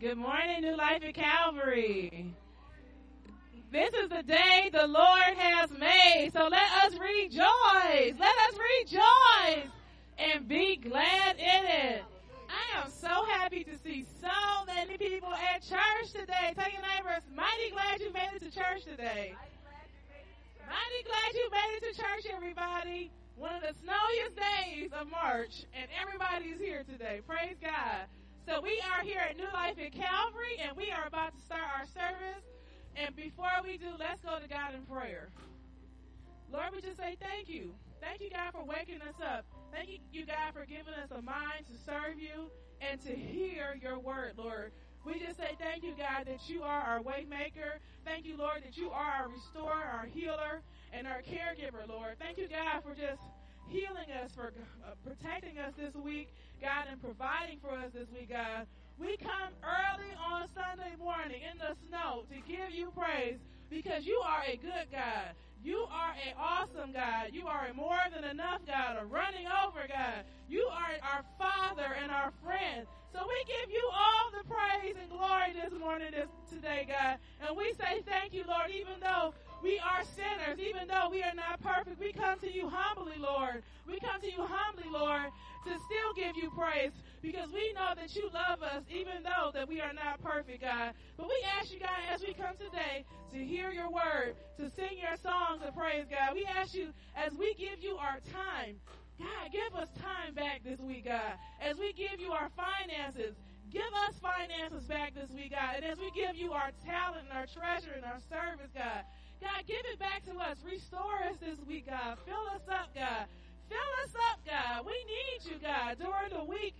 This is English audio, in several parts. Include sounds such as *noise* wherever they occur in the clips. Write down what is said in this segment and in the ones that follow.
Good morning, New Life at Calvary. This is the day the Lord has made, so let us rejoice. Let us rejoice and be glad in it. I am so happy to see so many people at church today. Tell your neighbors, mighty glad you made it to church today. Mighty glad you made it to church, everybody. One of the snowiest days of March, and everybody's here today. Praise God. So we are here at New Life at Calvary, and we are about to start our service. And before we do, let's go to God in prayer. Lord, we just say thank you. Thank you, God, for waking us up. Thank you, you, God, for giving us a mind to serve you and to hear your word, Lord. We just say thank you, God, that you are our waymaker. Thank you, Lord, that you are our restorer, our healer, and our caregiver, Lord. Thank you, God, for just healing us, for uh, protecting us this week, God, and providing for us this week, God. We come early on Sunday morning in the snow to give you praise because you are a good God. You are an awesome God. You are a more than enough God, a running over God. You are our Father and our friend. So we give you all the praise and glory this morning, this, today, God. And we say thank you, Lord, even though we are sinners, even though we are not perfect. We come to you humbly, Lord. We come to you humbly, Lord, to still give you praise because we know that you love us even though that we are not perfect, God. But we ask you, God, as we come today to hear your word, to sing your songs of praise, God, we ask you as we give you our time, God, give us time back this week, God. As we give you our finances, give us finances back this week, God. And as we give you our talent and our treasure and our service, God, God, give it back to us. Restore us this week, God. Fill us up, God. Fill us up, God. We need you, God, during the week.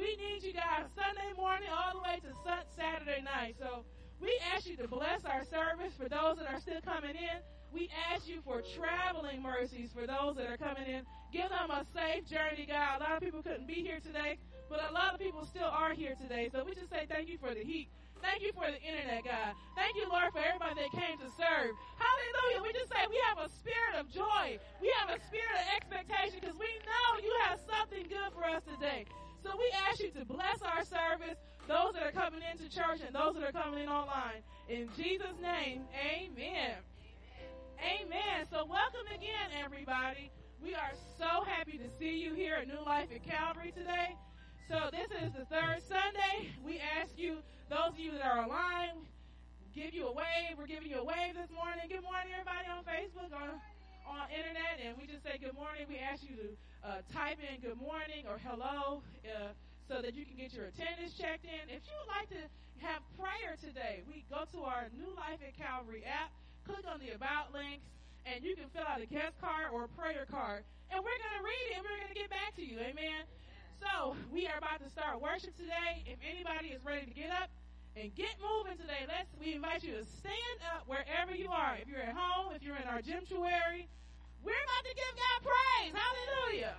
We need you, God, Sunday morning all the way to Saturday night. So we ask you to bless our service for those that are still coming in. We ask you for traveling mercies for those that are coming in. Give them a safe journey, God. A lot of people couldn't be here today, but a lot of people still are here today. So we just say thank you for the heat. Thank you for the internet, God. Thank you, Lord, for everybody that came to serve. Hallelujah. We just say we have a spirit of joy. We have a spirit of expectation because we know you have something good for us today. So we ask you to bless our service, those that are coming into church and those that are coming in online. In Jesus' name, amen. Amen. So welcome again, everybody. We are so happy to see you here at New Life at Calvary today. So this is the third Sunday. We ask you those of you that are online, give you a wave. We're giving you a wave this morning. Good morning, everybody on Facebook, on, on internet, and we just say good morning. We ask you to uh, type in good morning or hello uh, so that you can get your attendance checked in. If you would like to have prayer today, we go to our New Life at Calvary app, click on the About links, and you can fill out a guest card or a prayer card. And we're going to read it and we're going to get back to you. Amen. So we are about to start worship today. If anybody is ready to get up, and get moving today. Let's we invite you to stand up wherever you are. If you're at home, if you're in our sanctuary, we're about to give God praise. Hallelujah.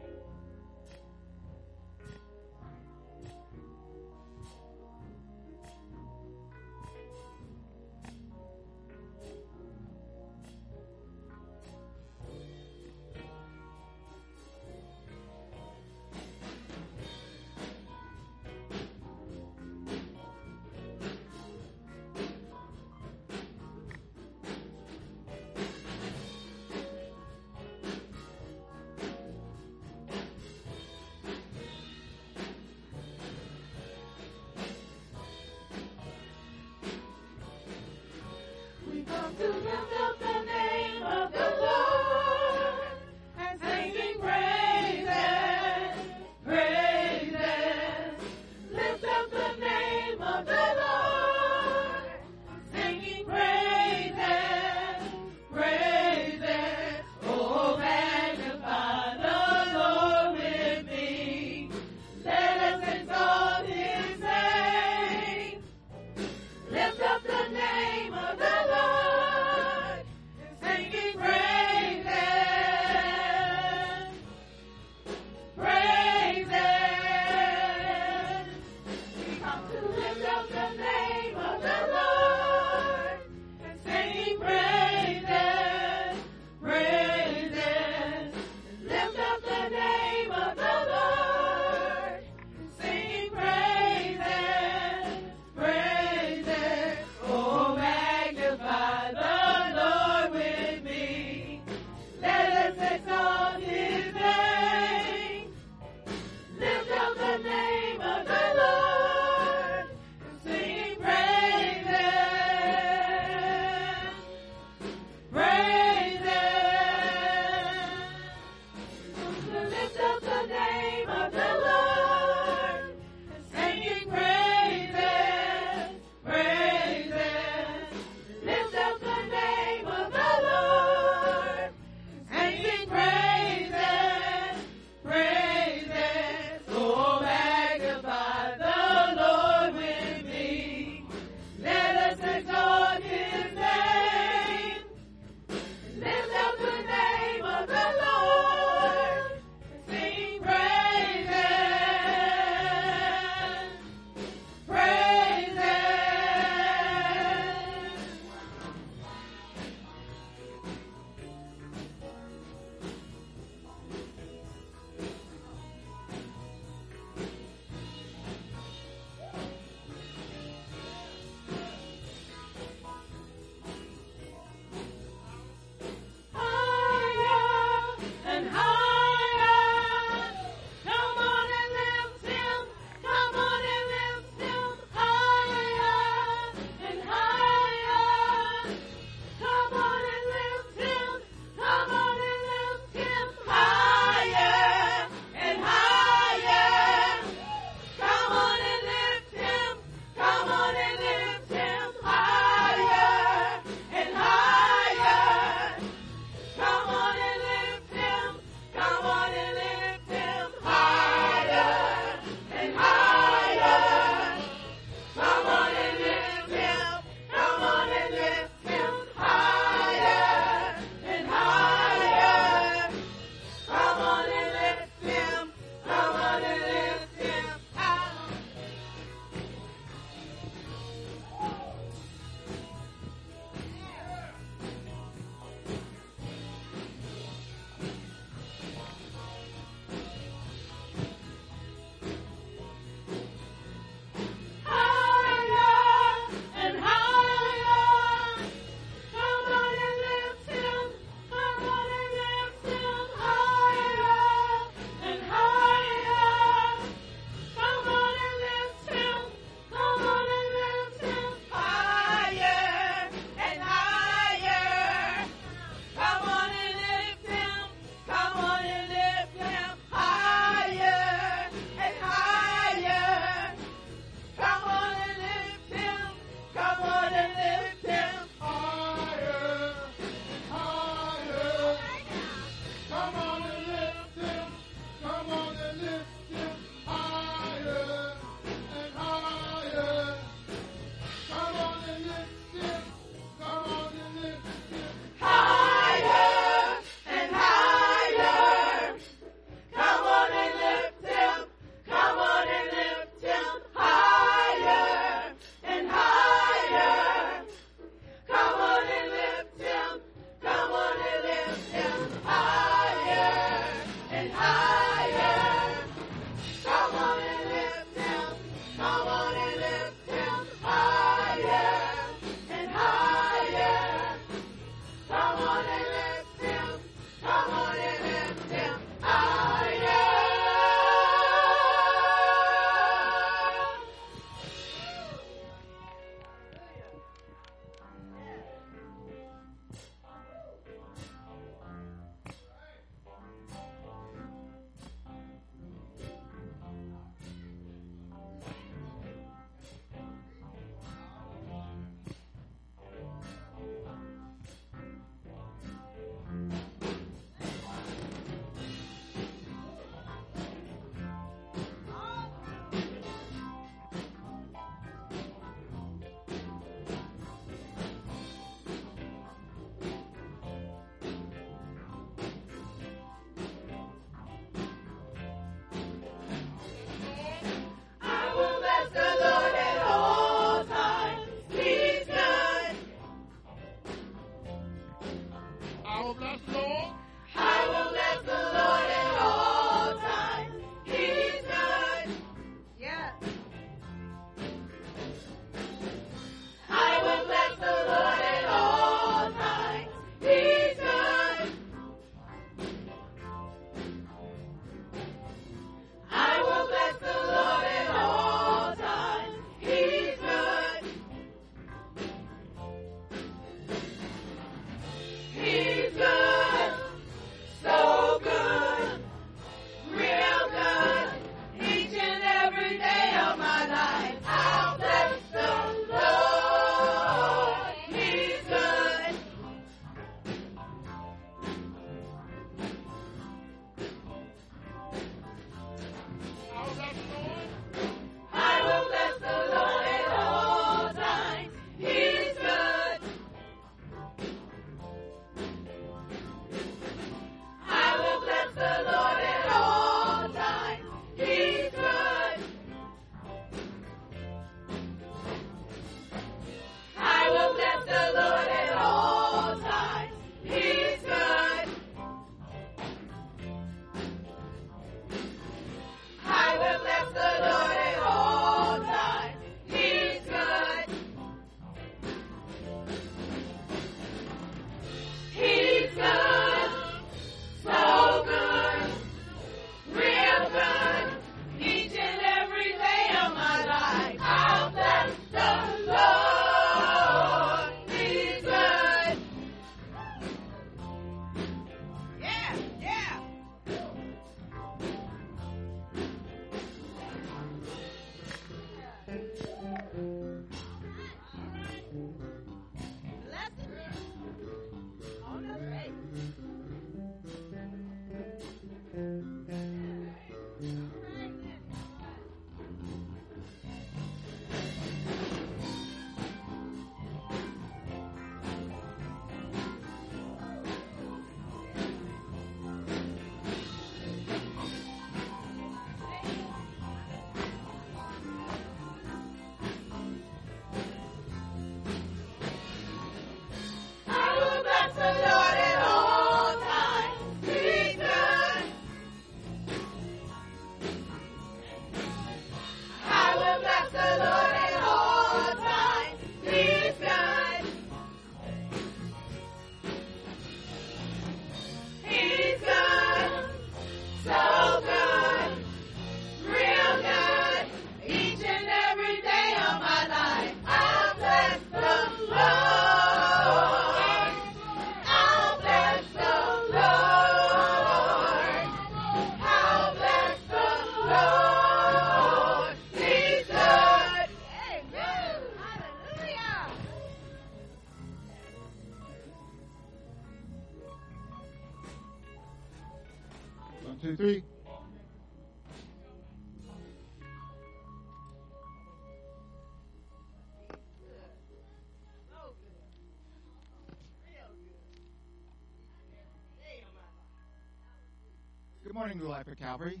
Morning, New Life at Calvary.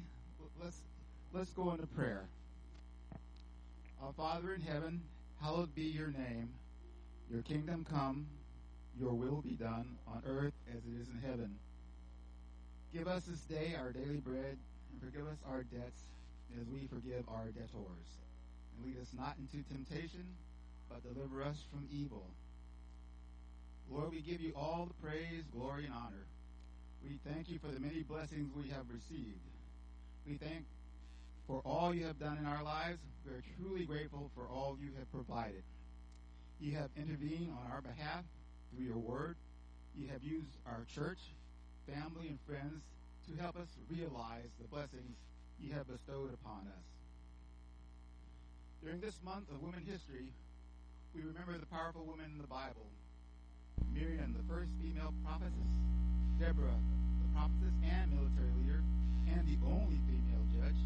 Let's let's go into prayer. Our Father in heaven, hallowed be your name. Your kingdom come, your will be done on earth as it is in heaven. Give us this day our daily bread, and forgive us our debts as we forgive our debtors. And lead us not into temptation, but deliver us from evil. Lord, we give you all the praise, glory, and honor. We thank you for the many blessings we have received. We thank for all you have done in our lives. We are truly grateful for all you have provided. You have intervened on our behalf through your word. You have used our church, family, and friends to help us realize the blessings you have bestowed upon us. During this month of women history, we remember the powerful women in the Bible. Miriam, the first female prophetess, Deborah, the prophetess and military leader, and the only female judge.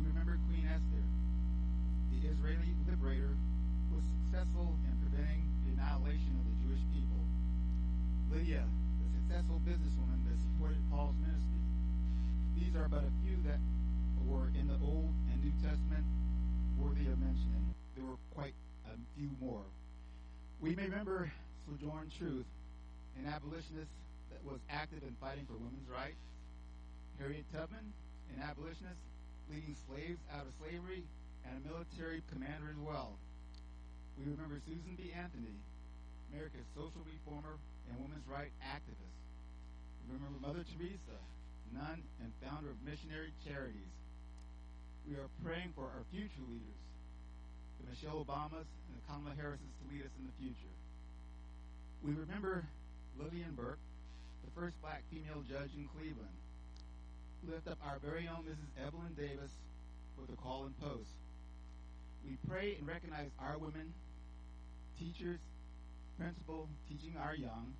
We remember Queen Esther, the Israeli liberator who was successful in preventing the annihilation of the Jewish people. Lydia, the successful businesswoman that supported Paul's ministry. These are but a few that were in the Old and New Testament worthy of mentioning. There were quite a few more. We may remember Sojourner Truth, an abolitionist that was active in fighting for women's rights. Harriet Tubman, an abolitionist leading slaves out of slavery and a military commander as well. We remember Susan B. Anthony, America's social reformer and women's rights activist. We remember Mother Teresa, nun and founder of missionary charities. We are praying for our future leaders, the Michelle Obamas and the Kamala Harrises to lead us in the future. We remember Lillian Burke, the first black female judge in Cleveland. Lift up our very own Mrs. Evelyn Davis for the call and post. We pray and recognize our women, teachers, principal teaching our young,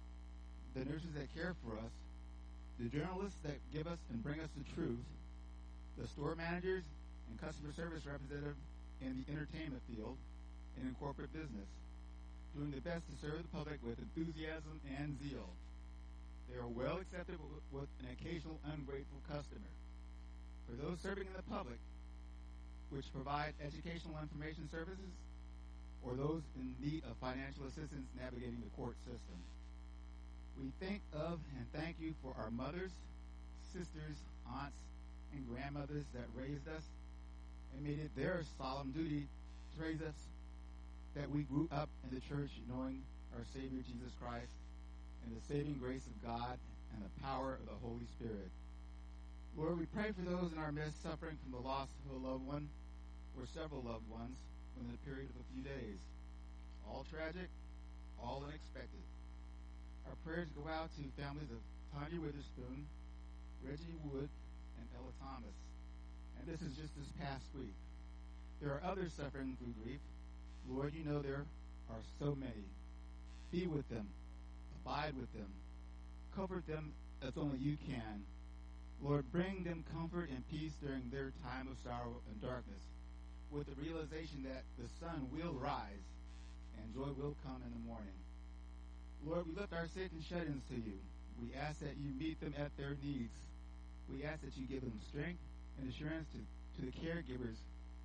the nurses that care for us, the journalists that give us and bring us the truth, the store managers and customer service representative in the entertainment field and in corporate business, doing the best to serve the public with enthusiasm and zeal. They are well accepted with, an occasional ungrateful customer. For those serving in the public, which provide educational information services, or those in need of financial assistance navigating the court system. We think of and thank you for our mothers, sisters, aunts, and grandmothers that raised us and made it their solemn duty to raise us that we grew up in the church knowing our Savior Jesus Christ and the saving grace of God and the power of the Holy Spirit. Lord, we pray for those in our midst suffering from the loss of a loved one or several loved ones within a period of a few days. All tragic, all unexpected. Our prayers go out to families of Tanya Witherspoon, Reggie Wood, and Ella Thomas. And this is just this past week. There are others suffering through grief. Lord, you know there are so many. Be with them. Abide with them. Comfort them as only you can. Lord, bring them comfort and peace during their time of sorrow and darkness with the realization that the sun will rise and joy will come in the morning. Lord, we lift our sick and shut-ins to you. We ask that you meet them at their needs. We ask that you give them strength and assurance to, to the caregivers,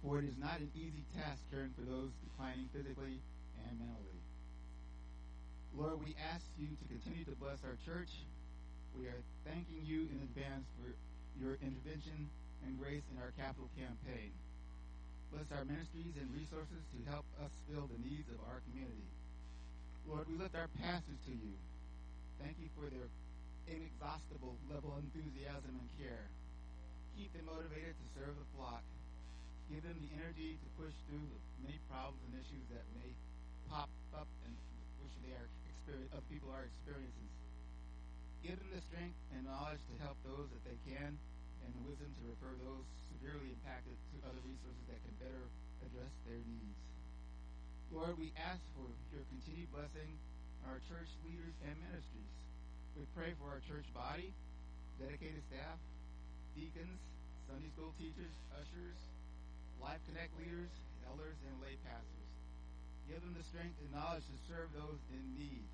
for it is not an easy task caring for those declining physically and mentally. Lord, we ask you to continue to bless our church. We are thanking you in advance for your intervention and grace in our capital campaign. Bless our ministries and resources to help us fill the needs of our community. Lord, we lift our pastors to you. Thank you for their inexhaustible level of enthusiasm and care. Keep them motivated to serve the flock. Give them the energy to push through the many problems and issues that may pop up and which they are experience, other people are experiences. Give them the strength and knowledge to help those that they can, and the wisdom to refer those severely impacted to other resources that can better address their needs. Lord, we ask for your continued blessing on our church leaders and ministries. We pray for our church body, dedicated staff, deacons, Sunday school teachers, ushers, Life Connect leaders, elders, and lay pastors. Give them the strength and knowledge to serve those in need.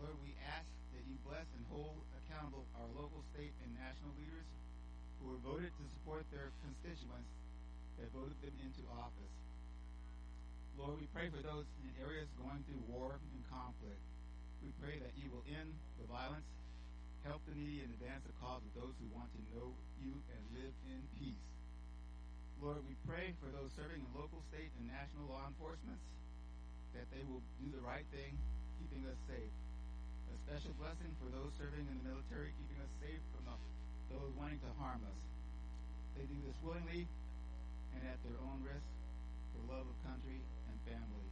Lord, we ask that you bless and hold accountable our local, state, and national leaders who were voted to support their constituents that voted them into office. Lord, we pray for those in areas going through war and conflict. We pray that you will end the violence, help the needy, and advance the cause of those who want to know you and live in peace. Lord, we pray for those serving in local, state, and national law enforcement that they will do the right thing, keeping us safe. A special blessing for those serving in the military, keeping us safe from the, those wanting to harm us. They do this willingly and at their own risk for love of country and family.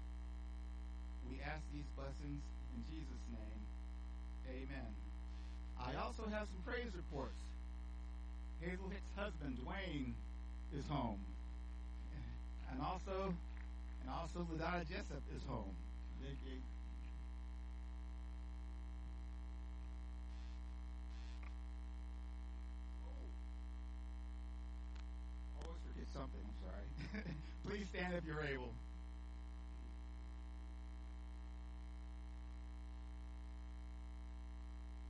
We ask these blessings in Jesus' name. Amen. I also have some praise reports. Hazel Hicks' husband, Dwayne, is home. And also and also Ladonna Jessup is home. Vicky. Oh. Always forget something, I'm sorry. *laughs* Please stand if you're able.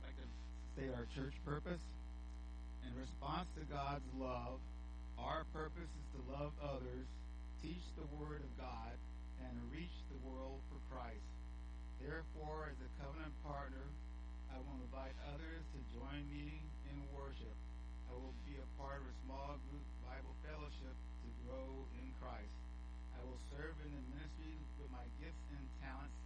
I'd like to state our church purpose. In response to God's love, our purpose is to love others, teach the Word of God, and reach the world for Christ. Therefore, as a covenant partner, I will invite others to join me in worship. I will be a part of a small group Bible fellowship to grow in Christ. I will serve in the ministry with my gifts and talents.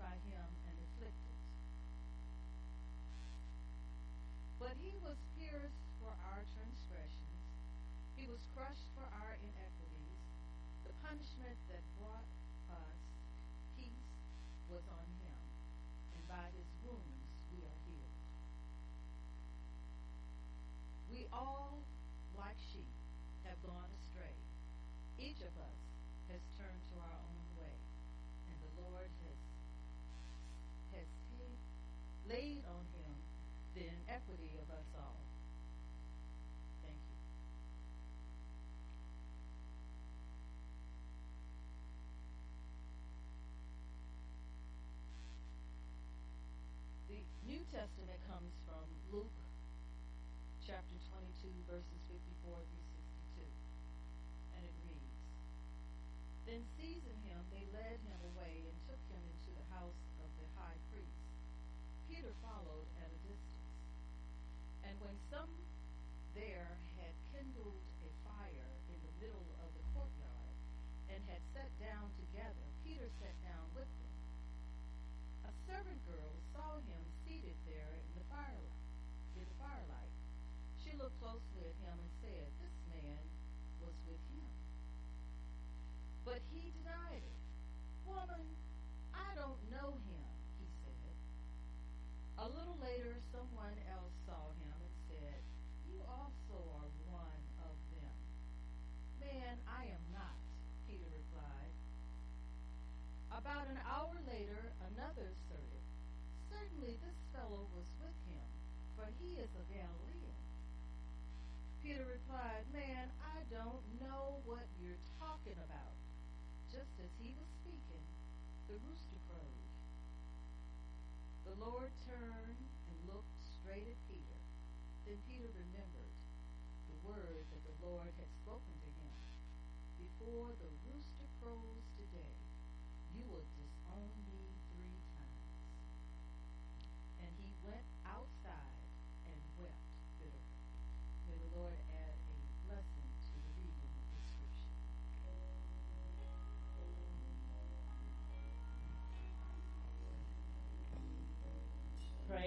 By him and afflicted. But he was pierced for our transgressions, he was crushed for our iniquities. The punishment that brought us peace was on him, and by his wounds we are healed. We all, like sheep, have gone astray. Each of us has turned to our own way, and the Lord laid on him the iniquity of us all. Thank you. The New Testament comes from Luke chapter 22, verses 54 through 62. And it reads Then seizing him, they led him away and took him into the house of the high priest. Peter followed at a distance. And when some there had kindled a fire in the middle of the courtyard and had sat down together, Peter sat down with them. A servant girl saw him seated there in the firelight. In the firelight, she looked closely at him and said, "This man was with him." But he denied it. "Woman, I don't know him," he said. A little later, someone else saw him and said, "You also are one of them." "Man, I am not," Peter replied. About an hour later, another asserted, Certainly this fellow was with him, for he is a Galilean. Peter replied, Man, I don't know what you're talking about. Just as he was speaking, the rooster crowed. The Lord turned and looked straight at Peter. Then Peter remembered the word that the Lord had spoken to him. Before the rooster crows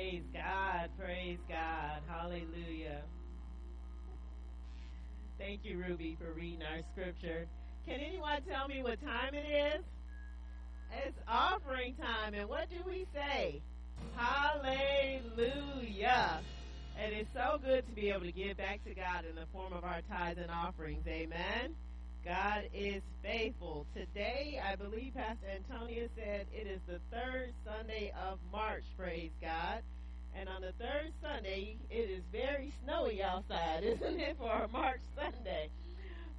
Praise God. Praise God. Hallelujah. Thank you, Ruby, for reading our scripture. Can anyone tell me what time it is? It's offering time. And what do we say? Hallelujah. And it's so good to be able to give back to God in the form of our tithes and offerings. Amen. God is faithful. Today, I believe Pastor Antonia said it is the third Sunday of March, praise God. And on the third Sunday, it is very snowy outside, *laughs* isn't it, for a March Sunday?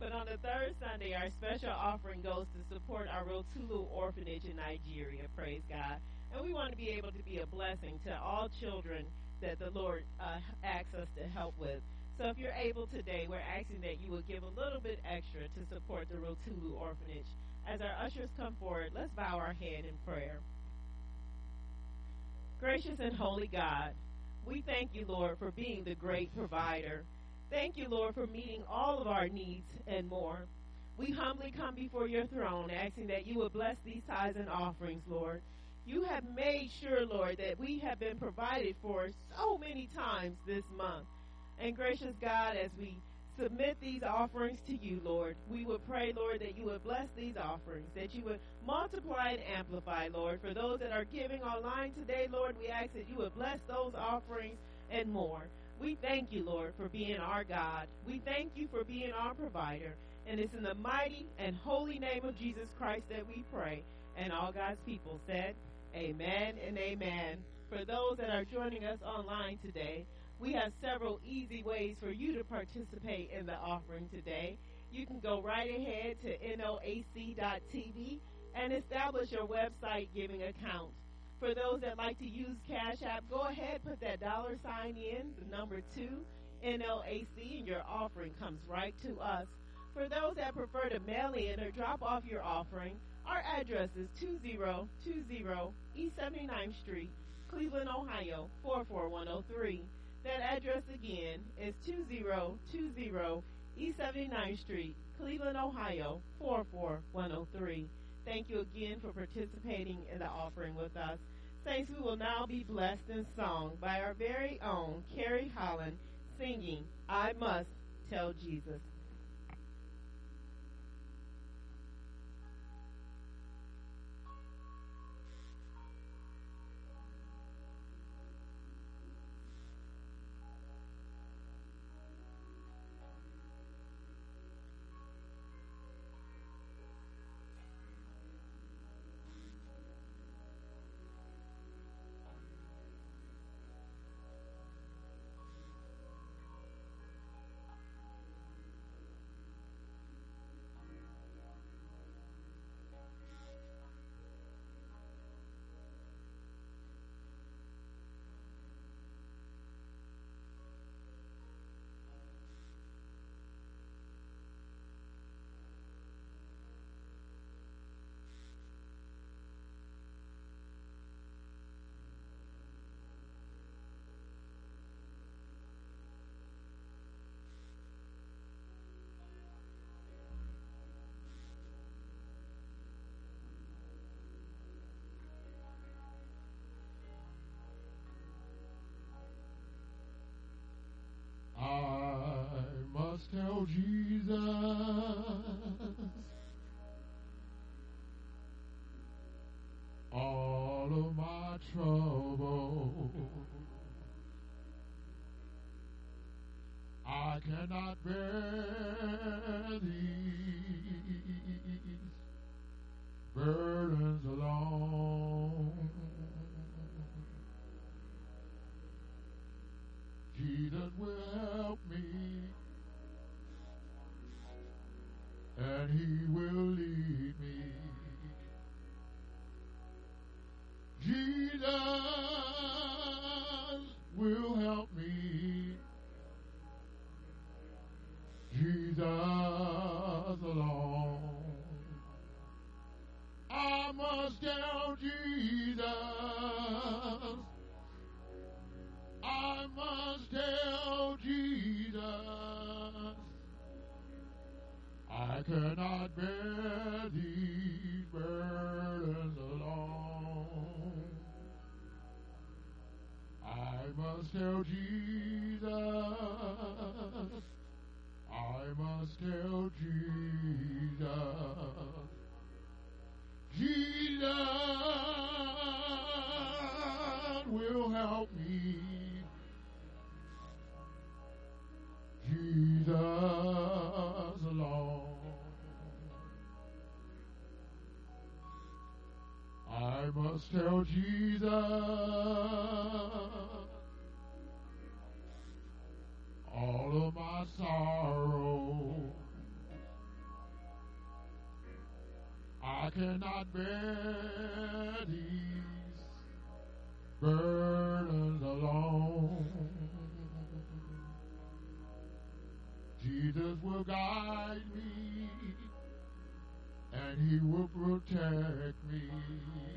But on the third Sunday, our special offering goes to support our Rotulu orphanage in Nigeria, praise God. And we want to be able to be a blessing to all children that the Lord uh, asks us to help with. So if you're able today, we're asking that you will give a little bit extra to support the Rotulu orphanage. As our ushers come forward, let's bow our head in prayer. Gracious and holy God, we thank you, Lord, for being the great provider. Thank you, Lord, for meeting all of our needs and more. We humbly come before your throne, asking that you would bless these tithes and offerings, Lord. You have made sure, Lord, that we have been provided for so many times this month. And gracious God, as we submit these offerings to you, Lord, we would pray, Lord, that you would bless these offerings, that you would multiply and amplify, Lord. For those that are giving online today, Lord, we ask that you would bless those offerings and more. We thank you, Lord, for being our God. We thank you for being our provider. And it's in the mighty and holy name of Jesus Christ that we pray. And all God's people said, Amen and amen. For those that are joining us online today, we have several easy ways for you to participate in the offering today. You can go right ahead to noac.tv and establish your website giving account. For those that like to use Cash App, go ahead, put that dollar sign in, the number two, NLAC, and your offering comes right to us. For those that prefer to mail in or drop off your offering, our address is 2020 East 79th Street, Cleveland, Ohio 44103. That address again is 2020 East 79th Street, Cleveland, Ohio 44103. Thank you again for participating in the offering with us. Saints, we will now be blessed in song by our very own Carrie Holland singing, I Must Tell Jesus. Tell Jesus and he will protect me.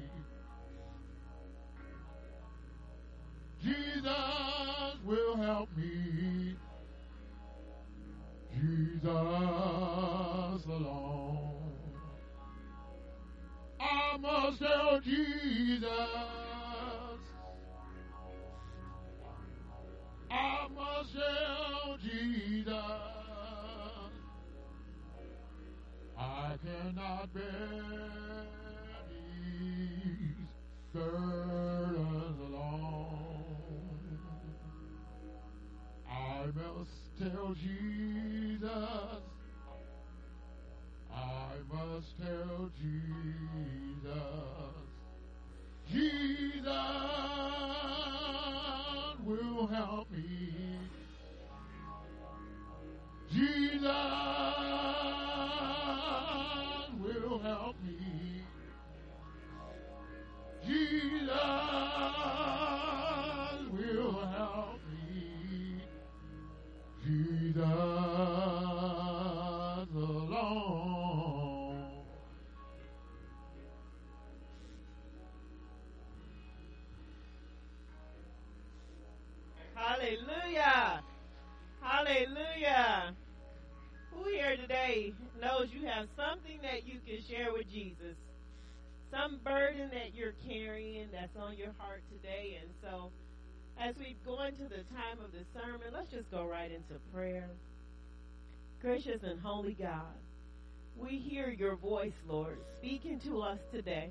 Jesus will help me. Jesus alone. I must tell Jesus. I must tell Jesus. I cannot bear these burdens I must tell Jesus. I must tell Jesus. Jesus will help me. Jesus will help me. Jesus Jesus alone. Hallelujah. Hallelujah. Who here today knows you have something that you can share with Jesus? Some burden that you're carrying that's on your heart today. And so, as we go into the time of the sermon, let's just go right into prayer. Gracious and holy God, we hear your voice, Lord, speaking to us today.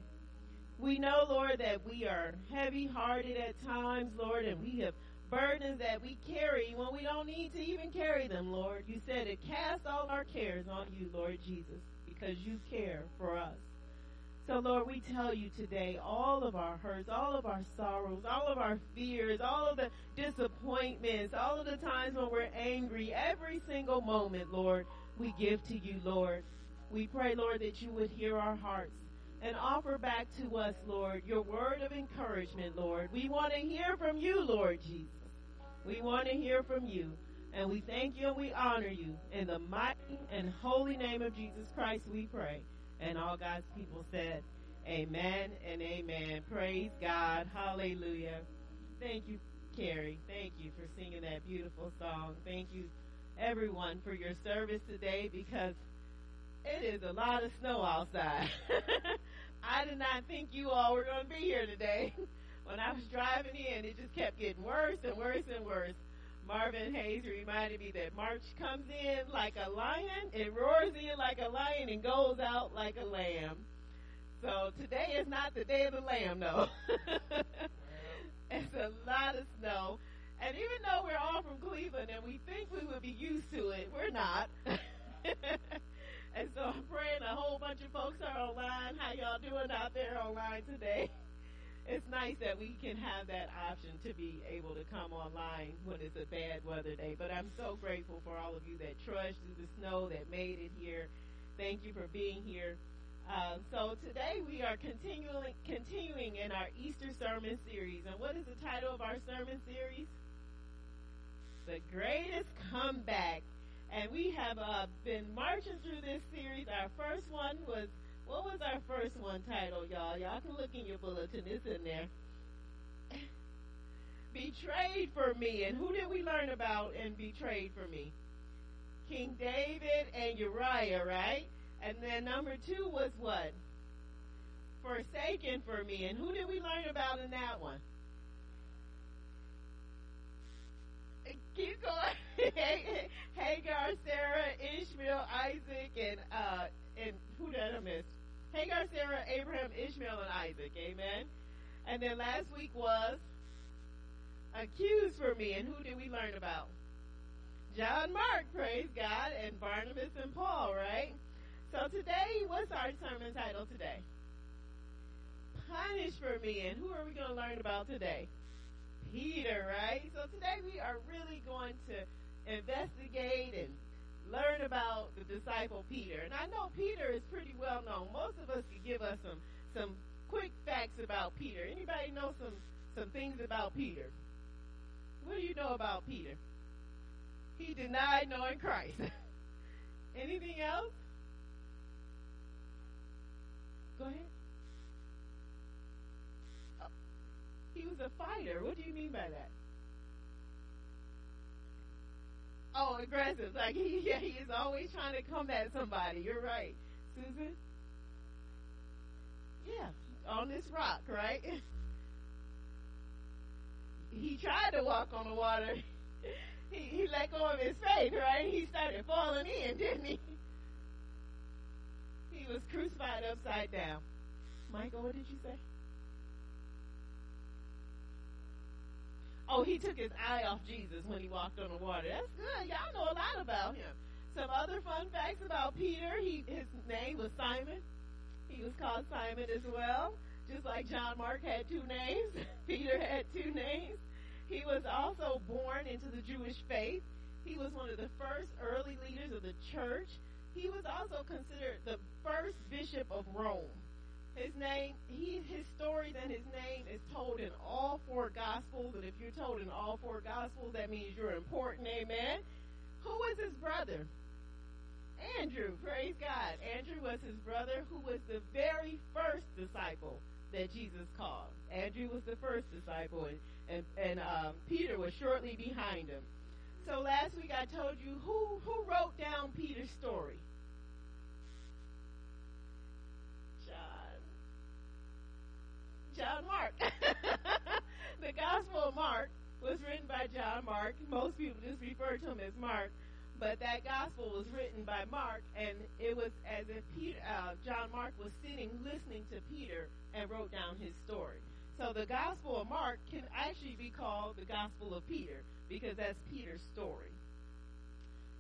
We know, Lord, that we are heavy hearted at times, Lord, and we have burdens that we carry when we don't need to even carry them, Lord. You said to cast all our cares on you, Lord Jesus, because you care for us. So, Lord, we tell you today all of our hurts, all of our sorrows, all of our fears, all of the disappointments, all of the times when we're angry, every single moment, Lord, we give to you, Lord. We pray, Lord, that you would hear our hearts and offer back to us, Lord, your word of encouragement, Lord. We want to hear from you, Lord Jesus. We want to hear from you. And we thank you and we honor you. In the mighty and holy name of Jesus Christ, we pray. And all God's people said, Amen and amen. Praise God. Hallelujah. Thank you, Carrie. Thank you for singing that beautiful song. Thank you, everyone, for your service today because it is a lot of snow outside. *laughs* I did not think you all were going to be here today. *laughs* When I was driving in, it just kept getting worse and worse and worse. Marvin Hayes reminded me that March comes in like a lion, it roars in like a lion, and goes out like a lamb. So today is not the day of the lamb, though. *laughs* it's a lot of snow. And even though we're all from Cleveland and we think we would be used to it, we're not. *laughs* and so I'm praying a whole bunch of folks are online. How y'all doing out there online today? *laughs* It's nice that we can have that option to be able to come online when it's a bad weather day. But I'm so grateful for all of you that trudged through the snow, that made it here. Thank you for being here. Uh, so today we are continuing continuing in our Easter sermon series. And what is the title of our sermon series? The Greatest Comeback. And we have uh, been marching through this series. Our first one was What was our first one titled, y'all? Y'all can look in your bulletin. It's in there. betrayed for me. And who did we learn about in Betrayed for Me? King David and Uriah, right? And then number two was what? Forsaken for me. And who did we learn about in that one? Keep going. *laughs* Hagar, Sarah, Ishmael, Isaac, and uh, and who did I miss? Hagar, Sarah, Abraham, Ishmael, and Isaac. Amen. And then last week was accused for me. And who did we learn about? John Mark, praise God, and Barnabas and Paul, right? So today, what's our sermon title today? Punish for me. And who are we going to learn about today? Peter, right? So today we are really going to investigate and learn about the disciple Peter. And I know Peter is pretty well known. Most of us could give us some some quick facts about Peter. Anybody know some some things about Peter? What do you know about Peter? He denied knowing Christ. *laughs* Anything else? Go ahead. Oh, he was a fighter. What do you mean by that? Oh, aggressive. Like he, *laughs* yeah, he is always trying to combat somebody. You're right, Susan. Yeah, on this rock, right? *laughs* he tried to walk on the water. *laughs* he, he let go of his faith, right? He started falling in, didn't he? He was crucified upside down. Michael, what did you say? Oh, he took his eye off Jesus when he walked on the water. That's good. Y'all know a lot about him. Oh, Some other fun facts about Peter. He his name was Simon. He was called Simon as well. Just like John Mark had two names, *laughs* Peter had two names. He was also born into the Jewish faith. He was one of the first early leaders of the church. He was also considered the first bishop of Rome. His name, he, his stories and his name is told in all four gospels. And if you're told in all four gospels, that means you're important. Amen. Who was his brother? Andrew. Praise God. Andrew was his brother, who was the very first disciple that Jesus called. Andrew was the first disciple, and and, and um, Peter was shortly behind him. So last week I told you who who wrote down Peter's story. John Mark. *laughs* the Gospel of Mark was written by John Mark. Most people just refer to him as Mark, but that Gospel was written by Mark, and it was as if Peter, uh, John Mark was sitting listening to Peter and wrote down his story. So the Gospel of Mark can actually be called the Gospel of Peter because that's Peter's story.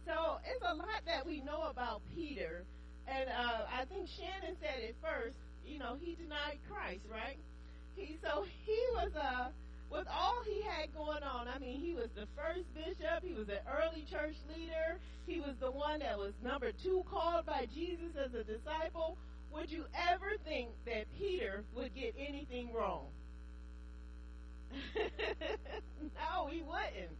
So it's a lot that we know about Peter, and uh, I think Shannon said it first. You know, he denied Christ, right? He so he was uh with all he had going on. I mean, he was the first bishop. He was an early church leader. He was the one that was number two called by Jesus as a disciple. Would you ever think that Peter would get anything wrong? *laughs* no, he wouldn't.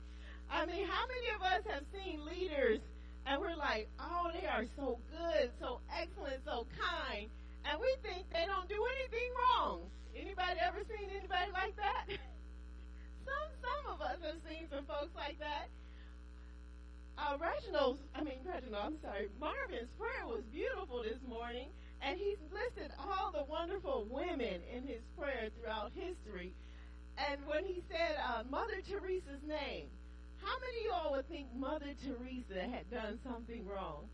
I mean, how many of us have seen leaders and we're like, oh, they are so good, so excellent, so kind, and we think they don't do anything wrong. Anybody ever seen anybody like that? *laughs* some some of us have seen some folks like that. Uh, Reginald's, I mean Reginald, I'm sorry, Marvin's prayer was beautiful this morning, and he's listed all the wonderful women in his prayer throughout history. And when he said uh, Mother Teresa's name, how many of y'all would think Mother Teresa had done something wrong?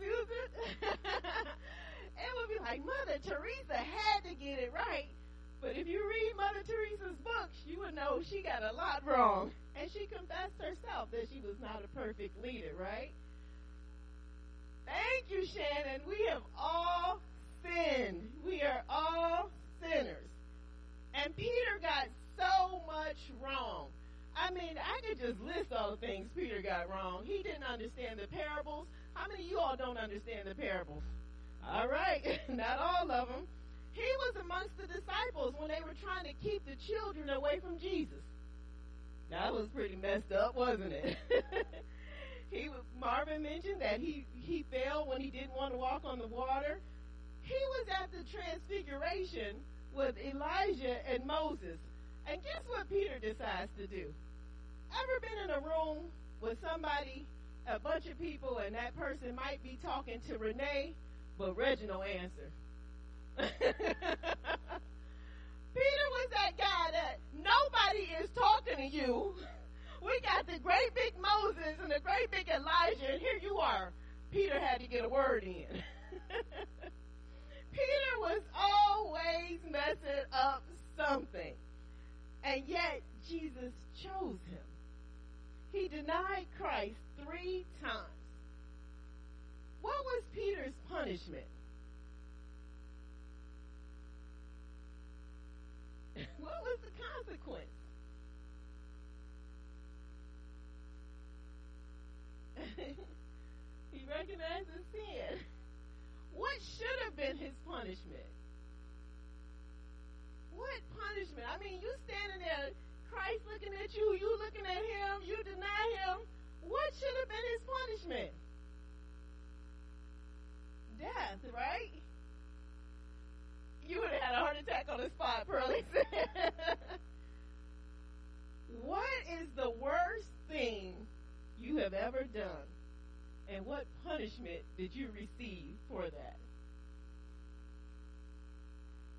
Susan? *laughs* it would be like Mother Teresa had to get it right. But if you read Mother Teresa's books, you would know she got a lot wrong. And she confessed herself that she was not a perfect leader, right? Thank you, Shannon. We have all sinned. We are all sinners. And Peter got so much wrong. I mean, I could just list all the things Peter got wrong. He didn't understand the parables. How many of you all don't understand the parables? All right, *laughs* not all of them. He was amongst the disciples when they were trying to keep the children away from Jesus. That was pretty messed up, wasn't it? *laughs* He Marvin mentioned that he he fell when he didn't want to walk on the water. He was at the transfiguration with Elijah and Moses. And guess what Peter decides to do? Ever been in a room with somebody, a bunch of people, and that person might be talking to Renee, but Reginald answered. *laughs* Peter was that guy that nobody is talking to you. We got the great big Moses and the great big Elijah, and here you are. Peter had to get a word in. *laughs* Peter was always messing up something. And yet, Jesus chose him. He denied Christ three times. What was Peter's punishment? *laughs* what was the consequence? *laughs* he recognized his sin. What should have been his punishment? What punishment? I mean, you standing there, Christ looking at you, you looking at him, you deny him. What should have been his punishment? Death, right? You would have had a heart attack on the spot, said. *laughs* what is the worst thing you have ever done? And what punishment did you receive for that?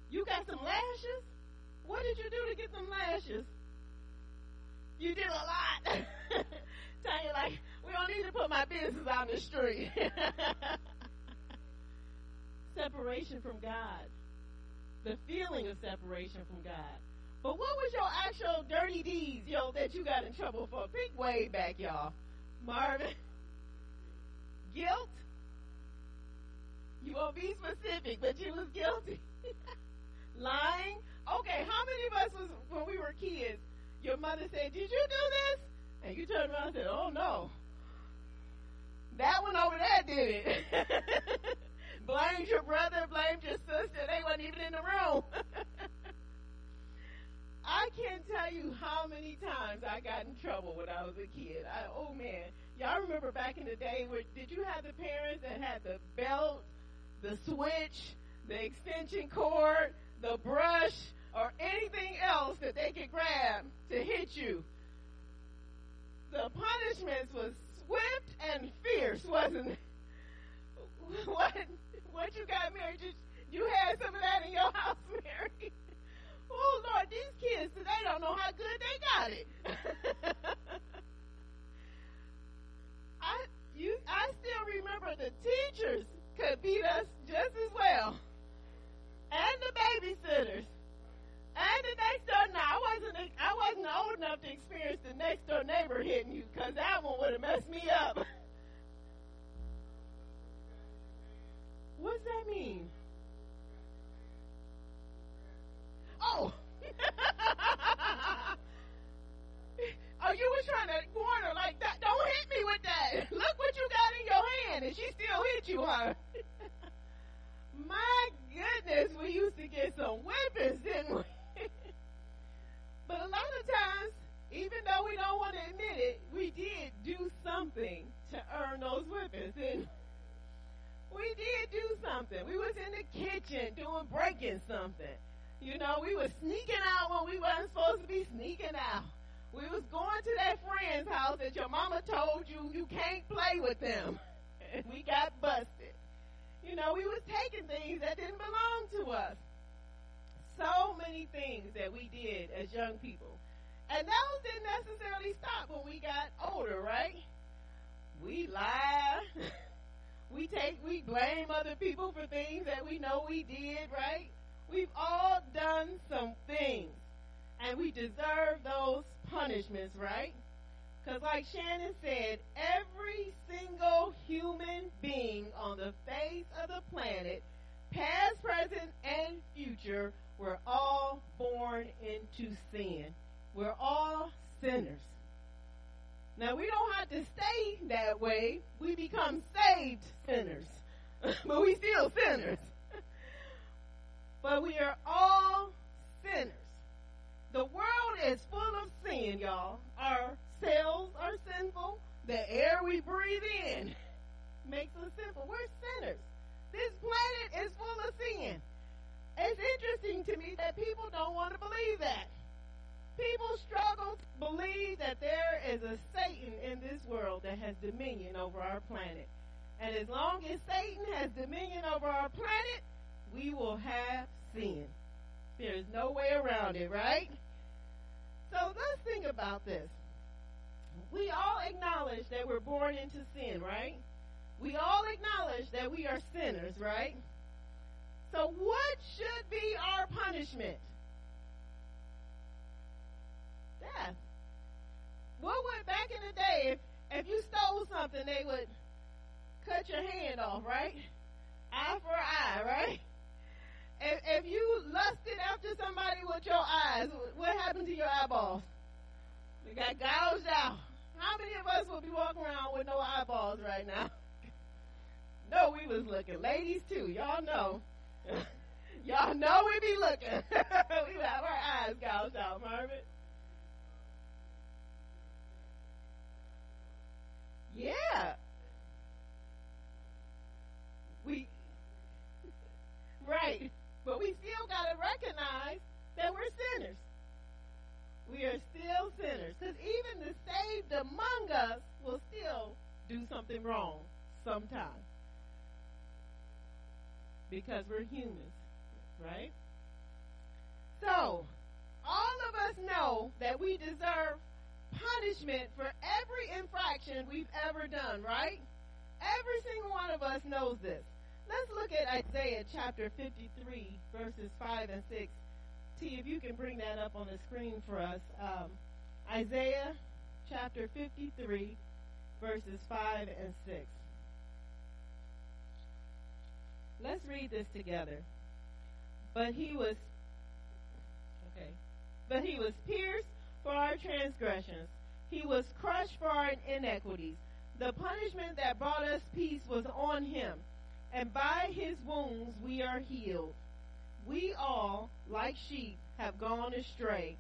You got some lashes? What did you do to get some lashes? You did a lot. *laughs* You like, we don't need to put my business on the street. *laughs* separation from God. The feeling of separation from God. But what was your actual dirty deeds, yo, that you got in trouble for? Think way back, y'all. Marvin. *laughs* Guilt? You won't be specific, but you was guilty. *laughs* Lying? Okay, how many of us was when we were kids, your mother said, Did you do this? And you turned around and said, Oh no. That one over there did it. *laughs* blamed your brother, blamed your sister, they wasn't even in the room. *laughs* I can't tell you how many times I got in trouble when I was a kid. I, oh man, y'all remember back in the day where did you have the parents that had the belt, the switch, the extension cord, the brush, or anything else that they could grab to hit you? The punishments was swift and fierce, wasn't it? *laughs* What? What you got, married, Just you had some of that in your *laughs* house, Mary? Oh Lord, these kids, they don't know how good they got it. *laughs* I you I still remember the teachers could beat us just as well. And the babysitters. And the next door now I wasn't I wasn't old enough to experience the next door neighbor hitting you because that one would have messed me up. *laughs* What's that mean? Oh. *laughs* oh, you were trying to warn her like that. Don't hit me with that. *laughs* Look what you got in your hand, and she still hit you, huh? *laughs* My goodness, we used to get some out, Marvin. Yeah. We right. But we still gotta recognize that we're sinners. We are still sinners. Because even the saved among us will still do something wrong sometime. Because we're humans, right? So, all of us know that we deserve punishment for every infraction we've ever done, right? Every single one of us knows this. Let's look at Isaiah chapter 53, verses 5 and 6. T, if you can bring that up on the screen for us. Um, Isaiah chapter 53, verses 5 and 6. Let's read this together. But he was, okay, but he was pierced for our transgressions. He was crushed for our iniquities. The punishment that brought us peace was on him, and by his wounds we are healed. We all, like sheep, have gone astray.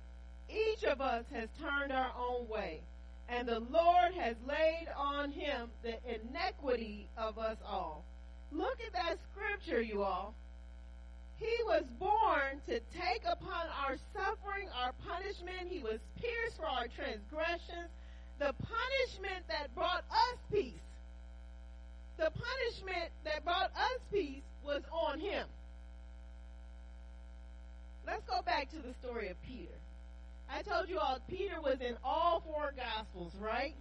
Each of us has turned our own way, and the Lord has laid on him the iniquity of us all. Look at that scripture, you all. He was born to take upon our suffering, our punishment. He was pierced for our transgressions. The punishment that brought us peace, the punishment that brought us peace was on him. Let's go back to the story of Peter. I told you all Peter was in all four gospels, right?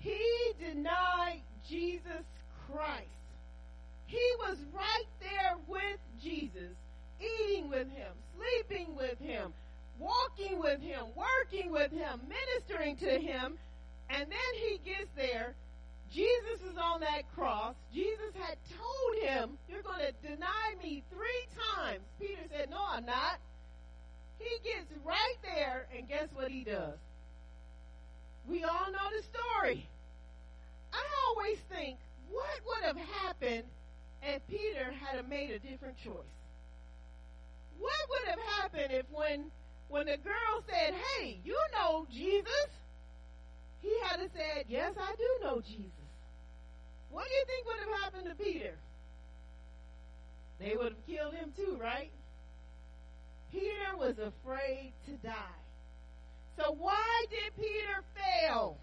He denied Jesus Christ. He was right there with Jesus, eating with him, sleeping with him, walking with him, working with him, ministering to him. And then he gets there. Jesus is on that cross. Jesus had told him, You're going to deny me three times. Peter said, No, I'm not. He gets right there, and guess what he does? We all know the story. I always think, what would have happened if Peter had made a different choice? What would have happened if when when the girl said, "Hey, you know Jesus," he had said, "Yes, I do know Jesus." What do you think would have happened to Peter? They would have killed him too, right? Peter was afraid to die. So why did Peter fail?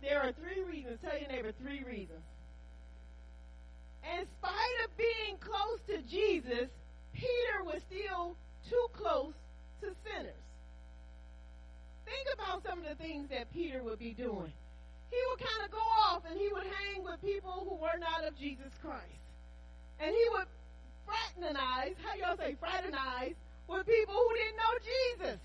There are three reasons. Tell your neighbor three reasons. In spite of being close to Jesus, Peter was still too close to sinners. Think about some of the things that Peter would be doing. He would kind of go off and he would hang with people who were not of Jesus Christ. And he would fraternize, how y'all say fraternize, with people who didn't know Jesus.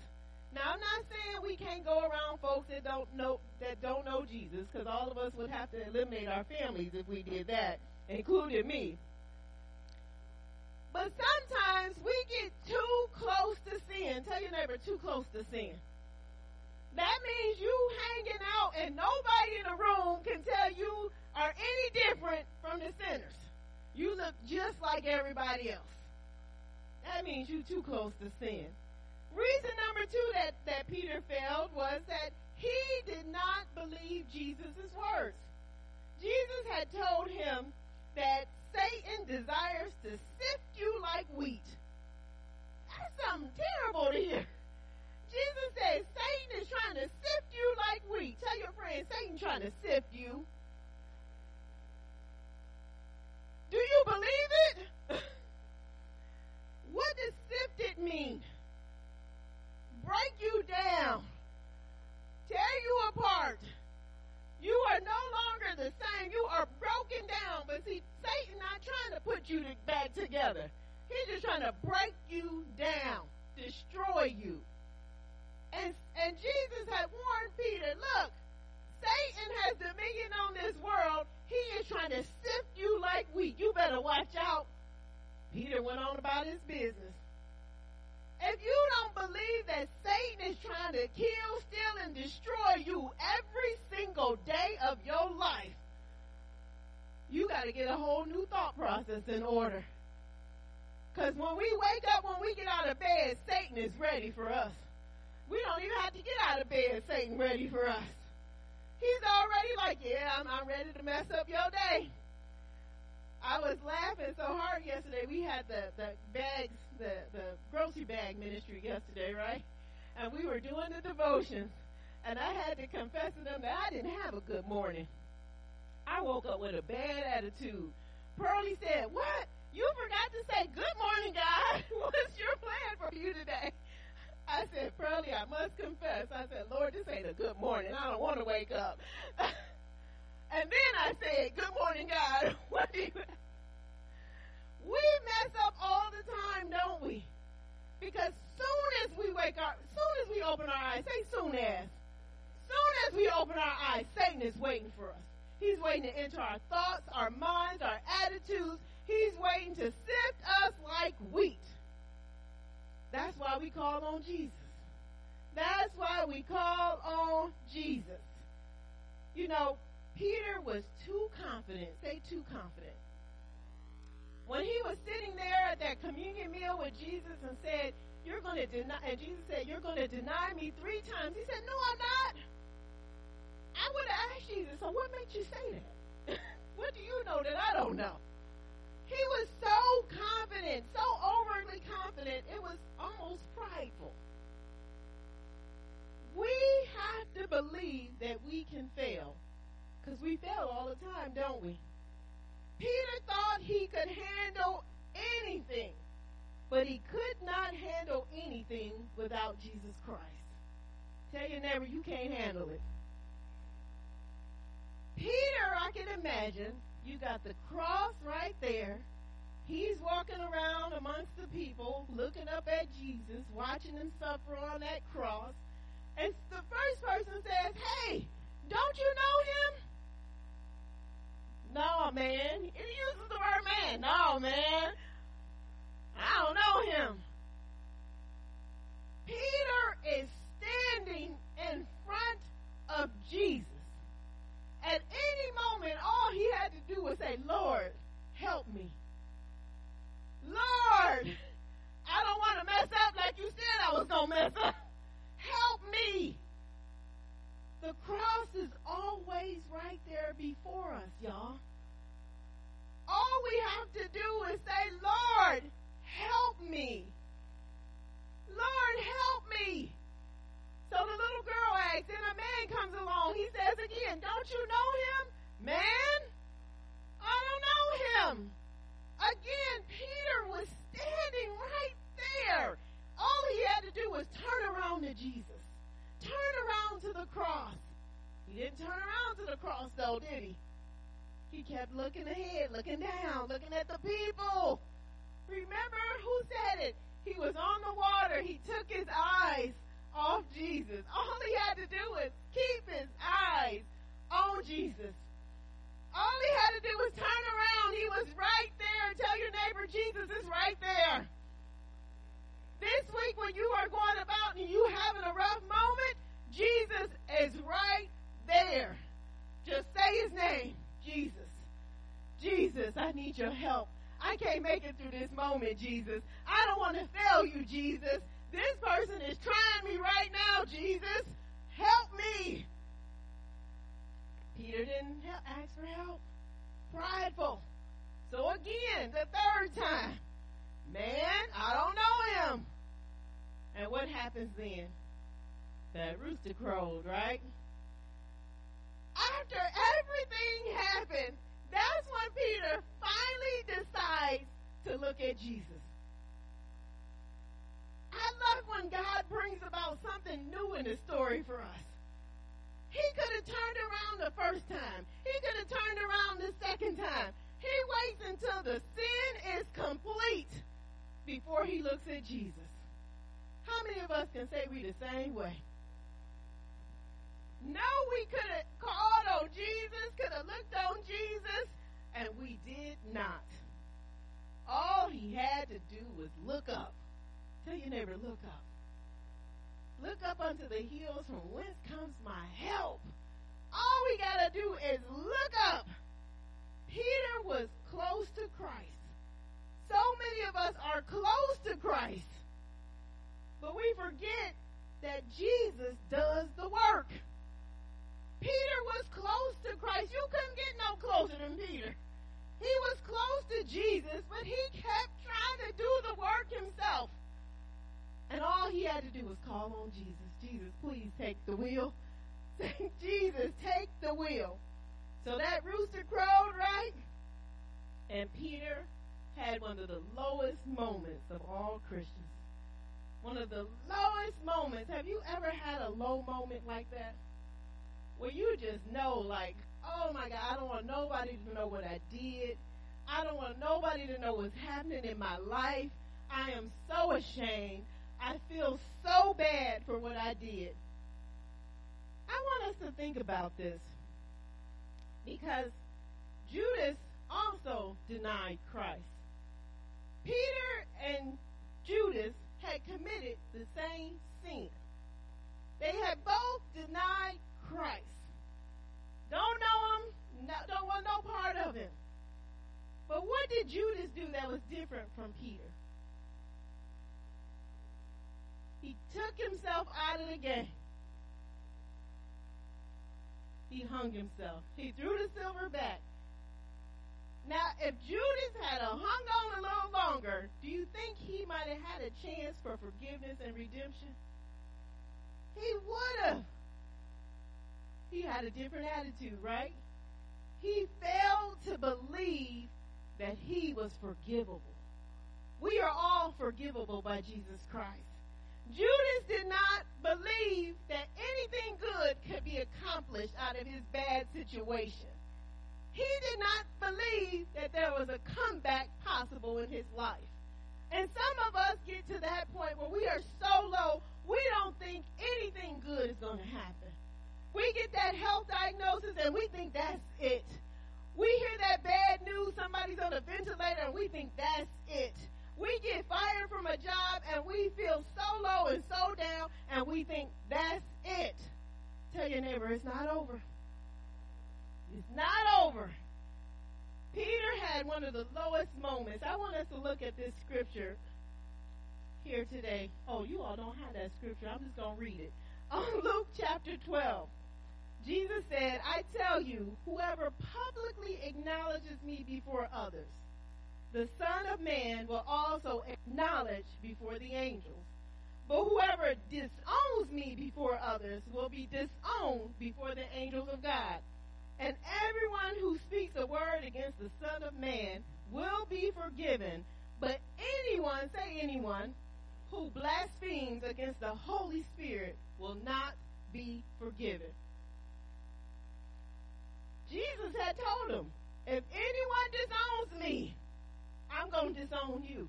Now I'm not saying we can't go around folks that don't know that don't know Jesus, because all of us would have to eliminate our families if we did that, including me. But sometimes we get too close to sin. Tell your neighbor, too close to sin. That means you hanging out and nobody in the room can tell you are any different from the sinners. You look just like everybody else. That means you too close to sin. Reason number two that, that Peter failed was that he did not believe Jesus' words. Jesus had told him that Satan desires to sift you like wheat. That's something terrible to hear. Jesus says Satan is trying to sift you like wheat. Tell your friend, Satan trying to sift you. Do you believe it? *laughs* what does sifted mean? Break you down. Tear you apart. You are no longer the same. You are broken down. But see, Satan not trying to put you back together. He's just trying to break you down, destroy you. And, and Jesus had warned Peter, look, Satan has dominion on this world. He is trying to sift you like wheat. You better watch out. Peter went on about his business. If you don't believe that Satan is trying to kill, steal, and destroy you every single day of your life, you got to get a whole new thought process in order. Because when we wake up, when we get out of bed, Satan is ready for us. We don't even have to get out of bed, Satan ready for us. He's already like, yeah, I'm, I'm ready to mess up your day. I was laughing so hard yesterday. We had the, the bags, the, the grocery bag ministry yesterday, right? And we were doing the devotions. And I had to confess to them that I didn't have a good morning. I woke up with a bad attitude. Pearlie said, What? You forgot to say, Good morning, God. *laughs* What's your plan for you today? I said, Pearlie, I must confess. I said, Lord, this ain't a good morning. I don't want to wake up. *laughs* and then I said, Good morning, God. *laughs* We mess up all the time, don't we? Because soon as we wake up, soon as we open our eyes, say soon as. Soon as we open our eyes, Satan is waiting for us. He's waiting to enter our thoughts, our minds, our attitudes. He's waiting to sift us like wheat. That's why we call on Jesus. That's why we call on Jesus. You know, Peter was too confident. Say too confident. When he was sitting there at that communion meal with Jesus and said, You're going to deny, and Jesus said, You're going to deny me three times. He said, No, I'm not. I would have asked Jesus, So what made you say that? *laughs* what do you know that I don't know? He was so confident, so overly confident, it was almost prideful. We have to believe that we can fail because we fail all the time, don't we? Peter thought he could handle anything, but he could not handle anything without Jesus Christ. Tell your neighbor, you can't handle it. Peter, I can imagine, you got the cross right there. He's walking around amongst the people, looking up at Jesus, watching him suffer on that cross. And the first person says, Hey, don't you know him? No, man. He uses the word man. No, man. I don't know him. Peter is standing in front of Jesus. At any moment, all he had to do was say, Lord, help me. Lord, I don't want to mess up like you said I was going to mess up. Help me. The cross is always right there before us, y'all. All we have to do is say, Lord, help me. Lord, help me. So the little girl asks, and a man comes along. He says again, Don't you know him? Man, I don't know him. Again, Peter was standing right there. All he had to do was turn around to Jesus, turn around to the cross. He didn't turn around to the cross, though, did he? He kept looking ahead, looking down, looking at the people. Remember who said it? He was on the water. He took his eyes off Jesus. All he had to do was keep his eyes on Jesus. All he had to do was turn around. He was right there. Tell your neighbor, Jesus is right there. This week, when you are going about and you having a rough moment, Jesus is right there. Just say his name, Jesus. Jesus, I need your help. I can't make it through this moment, Jesus. I don't want to fail you, Jesus. This person is trying me right now, Jesus. help me. Peter didn't ask for help. Prideful. So again, the third time, man, I don't know him. And what happens then? That rooster crowed, right? After everything happened, that's when Peter finally decides to look at Jesus. I love when God brings about something new in the story for us. He could have turned around the first time. He could have turned around the second time. He waits until the sin is complete before he looks at Jesus. How many of us can say we the same way? No, we could have called on Jesus, could have looked on Jesus, and we did not. All he had to do was look up. Tell your neighbor, look up. Look up unto the hills from whence comes my help. All we got to do is look up. Peter was close to Christ. So many of us are close to Christ. But we forget that Jesus does the work. Peter was close to Christ. You couldn't get no closer than Peter. He was close to Jesus, but he kept trying to do the work himself. And all he had to do was call on Jesus. Jesus, please take the wheel. *laughs* Jesus, take the wheel. So that rooster crowed, right? And Peter had one of the lowest moments of all Christians. One of the lowest moments. Have you ever had a low moment like that? Where you just know, like, oh my God, I don't want nobody to know what I did. I don't want nobody to know what's happening in my life. I am so ashamed. I feel so bad for what I did. I want us to think about this because Judas also denied Christ. Peter and Judas had committed the same sin. They had both denied Christ. Don't know him, no, don't want no part of him. But what did Judas do that was different from Peter? He took himself out of the game. He hung himself. He threw the silver back. Now, if Judas had hung on a little longer, do you think he might have had a chance for forgiveness and redemption? He would have. He had a different attitude, right? He failed to believe that he was forgivable. We are all forgivable by Jesus Christ. Judas did not believe that anything good could be accomplished out of his bad situation. He did not believe that there was a comeback possible in his life. And some of us get to that point where we are so low, we don't think anything good is going to happen. We get that health diagnosis and we think that's it. We hear that bad news, somebody's on a ventilator, and we think that's it. We get fired from a job and we feel so low and so down and we think that's it. Tell your neighbor it's not over. It's not over. Peter had one of the lowest moments. I want us to look at this scripture here today. Oh, you all don't have that scripture. I'm just going to read it. *laughs* On Luke chapter 12, Jesus said, I tell you, whoever publicly acknowledges me before others, the Son of Man will also acknowledge before the angels. But whoever disowns me before others will be disowned before the angels of God. And everyone who speaks a word against the Son of Man will be forgiven. But anyone, say anyone, who blasphemes against the Holy Spirit will not be forgiven. Jesus had told him, if anyone disowns me, I'm going to disown you.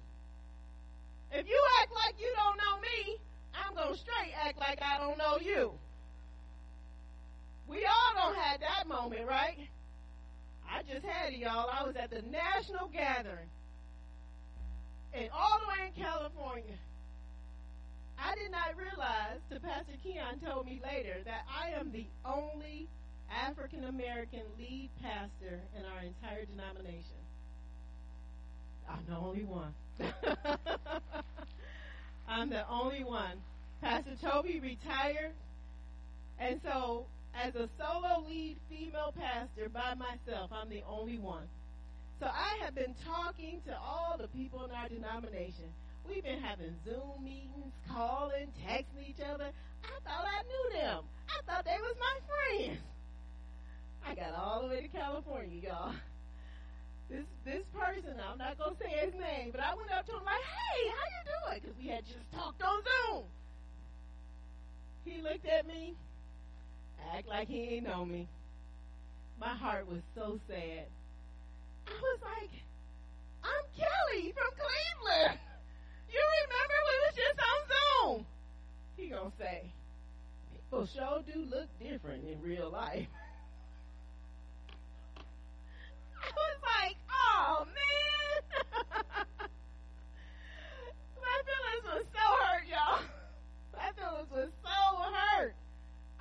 If you act like you don't know me, I'm going to straight act like I don't know you. We all don't have that moment, right? I just had it, y'all. I was at the national gathering. And all the way in California. I did not realize, to Pastor Keon told me later, that I am the only African American lead pastor in our entire denomination. I'm the only one. *laughs* I'm the only one. Pastor Toby retired. And so, as a solo lead female pastor by myself, I'm the only one. So I have been talking to all the people in our denomination. We've been having Zoom meetings, calling, texting each other. I thought I knew them. I thought they was my friends. I got all the way to California, y'all. This this person, I'm not gonna say his name, but I went up to him like, "Hey, how you doing?" Because we had just talked on Zoom. He looked at me, act like he ain't know me. My heart was so sad. I was like, I'm Kelly from Cleveland. You remember we was just on Zoom? He gonna say, people sure do look different in real life. I was like, oh man. *laughs* My feelings was so hurt, y'all. My feelings was so hurt.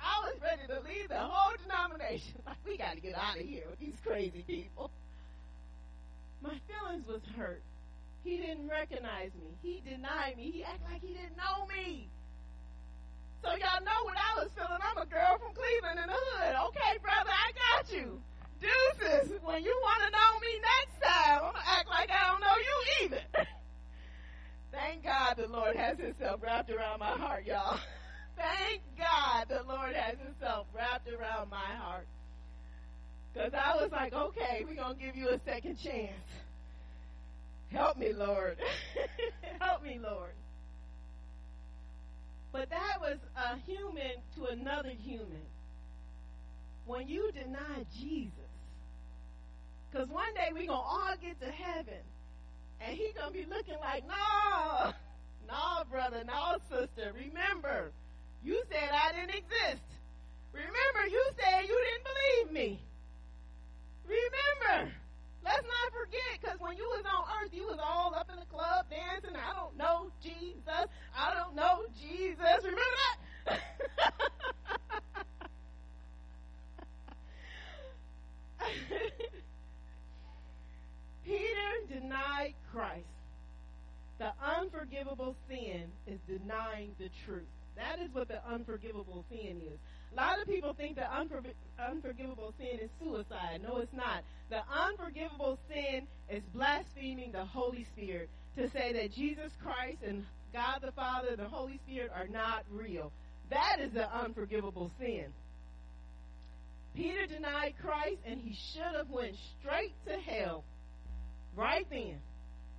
I was ready to leave the whole denomination. Like, we got to get out of here with these crazy people. My feelings was hurt. He didn't recognize me. He denied me. He acted like he didn't know me. So y'all know what I was feeling. I'm a girl from Cleveland in the hood. Okay, brother, I got you. Deuces, when you want to know me next time, I'm going to act like I don't know you either. *laughs* Thank God the Lord has himself wrapped around my heart, y'all. *laughs* Thank God has himself wrapped around my heart. Because I was like, okay, we're going to give you a second chance. Help me, Lord. *laughs* Help me, Lord. But that was a human to another human. When you deny Jesus, because one day we're going to all get to heaven, and he going to be looking like, no, no, brother, no, sister. Remember, you said I didn't exist. Remember, you said you didn't believe me. Remember, let's not forget, because when you was on earth, you was all up in the club dancing. I don't know Jesus. I don't know Jesus. Remember that? *laughs* Peter denied Christ. The unforgivable sin is denying the truth. That is what the unforgivable sin is. A lot of people think the unfor- unforgivable sin is suicide. No, it's not. The unforgivable sin is blaspheming the Holy Spirit to say that Jesus Christ and God the Father, the Holy Spirit are not real. That is the unforgivable sin. Peter denied Christ and he should have went straight to hell right then.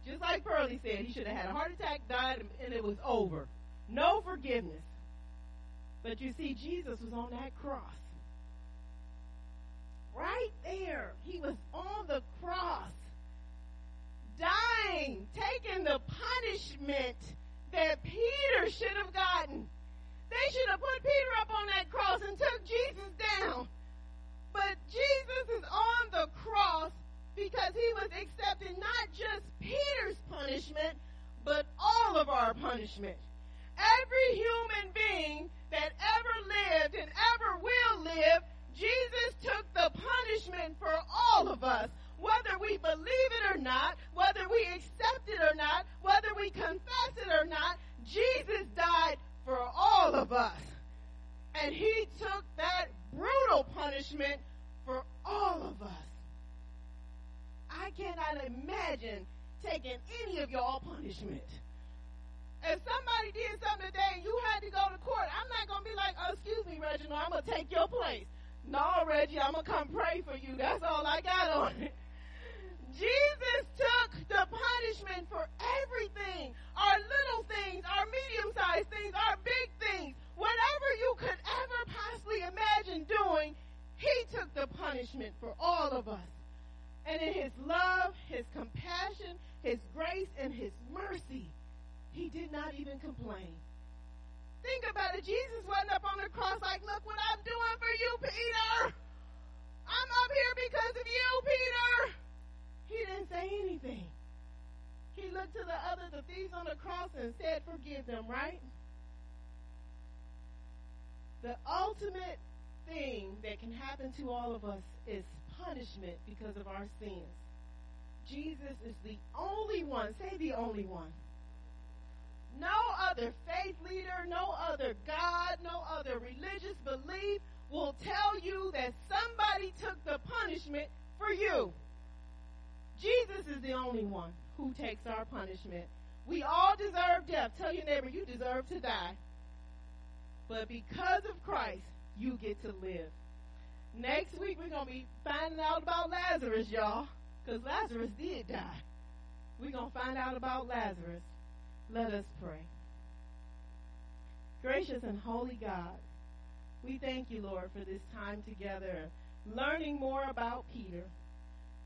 Just like Pearlie said, he should have had a heart attack, died, and it was over. No forgiveness. But you see, Jesus was on that cross. Right there. He was on the cross. Dying, taking the punishment that Peter should have gotten. They should have put Peter up on that cross and took Jesus down. But Jesus is on the cross because he was accepting not just Peter's punishment, but all of our punishment. Every human being that ever lived and ever will live, Jesus took the punishment for all of us. Whether we believe it or not, whether we accept it or not, whether we confess it or not, Jesus died for all of us. And he took that brutal punishment for all of us. I cannot imagine taking any of y'all punishment. If somebody did something today and you had to go to court, I'm not going to be like, oh, excuse me, Reginald, I'm going to take your place. No, Reggie, I'm going to come pray for you. That's all I got on it. Jesus took the punishment for everything our little things, our medium sized things, our big things. Whatever you could ever possibly imagine doing, He took the punishment for all of us. And in His love, His compassion, His grace, and His mercy, He did not even complain. Think about it. Jesus wasn't up on the cross like, look what I'm doing for you, Peter. I'm up here because of you, Peter. He didn't say anything. He looked to the other, the thieves on the cross, and said, Forgive them, right? The ultimate thing that can happen to all of us is punishment because of our sins. Jesus is the only one, say the only one. No other faith leader, no other God, no other religious belief will tell you that somebody took the punishment for you. Jesus is the only one who takes our punishment. We all deserve death. Tell your neighbor, you deserve to die. But because of Christ, you get to live. Next week, we're going to be finding out about Lazarus, y'all, because Lazarus did die. We're going to find out about Lazarus. Let us pray. Gracious and holy God, we thank you, Lord, for this time together, learning more about Peter.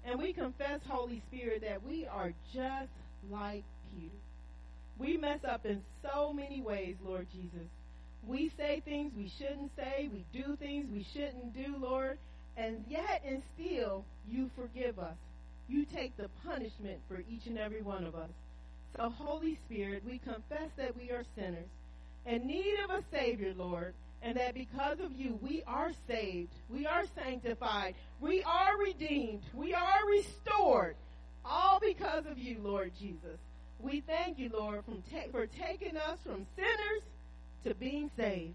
And we confess, Holy Spirit, that we are just like Peter. We mess up in so many ways, Lord Jesus. We say things we shouldn't say. We do things we shouldn't do, Lord. And yet and still, you forgive us. You take the punishment for each and every one of us. So, Holy Spirit, we confess that we are sinners in need of a Savior, Lord, and that because of you, we are saved, we are sanctified, we are redeemed, we are restored, all because of you, Lord Jesus. We thank you, Lord, ta- for taking us from sinners to being saved.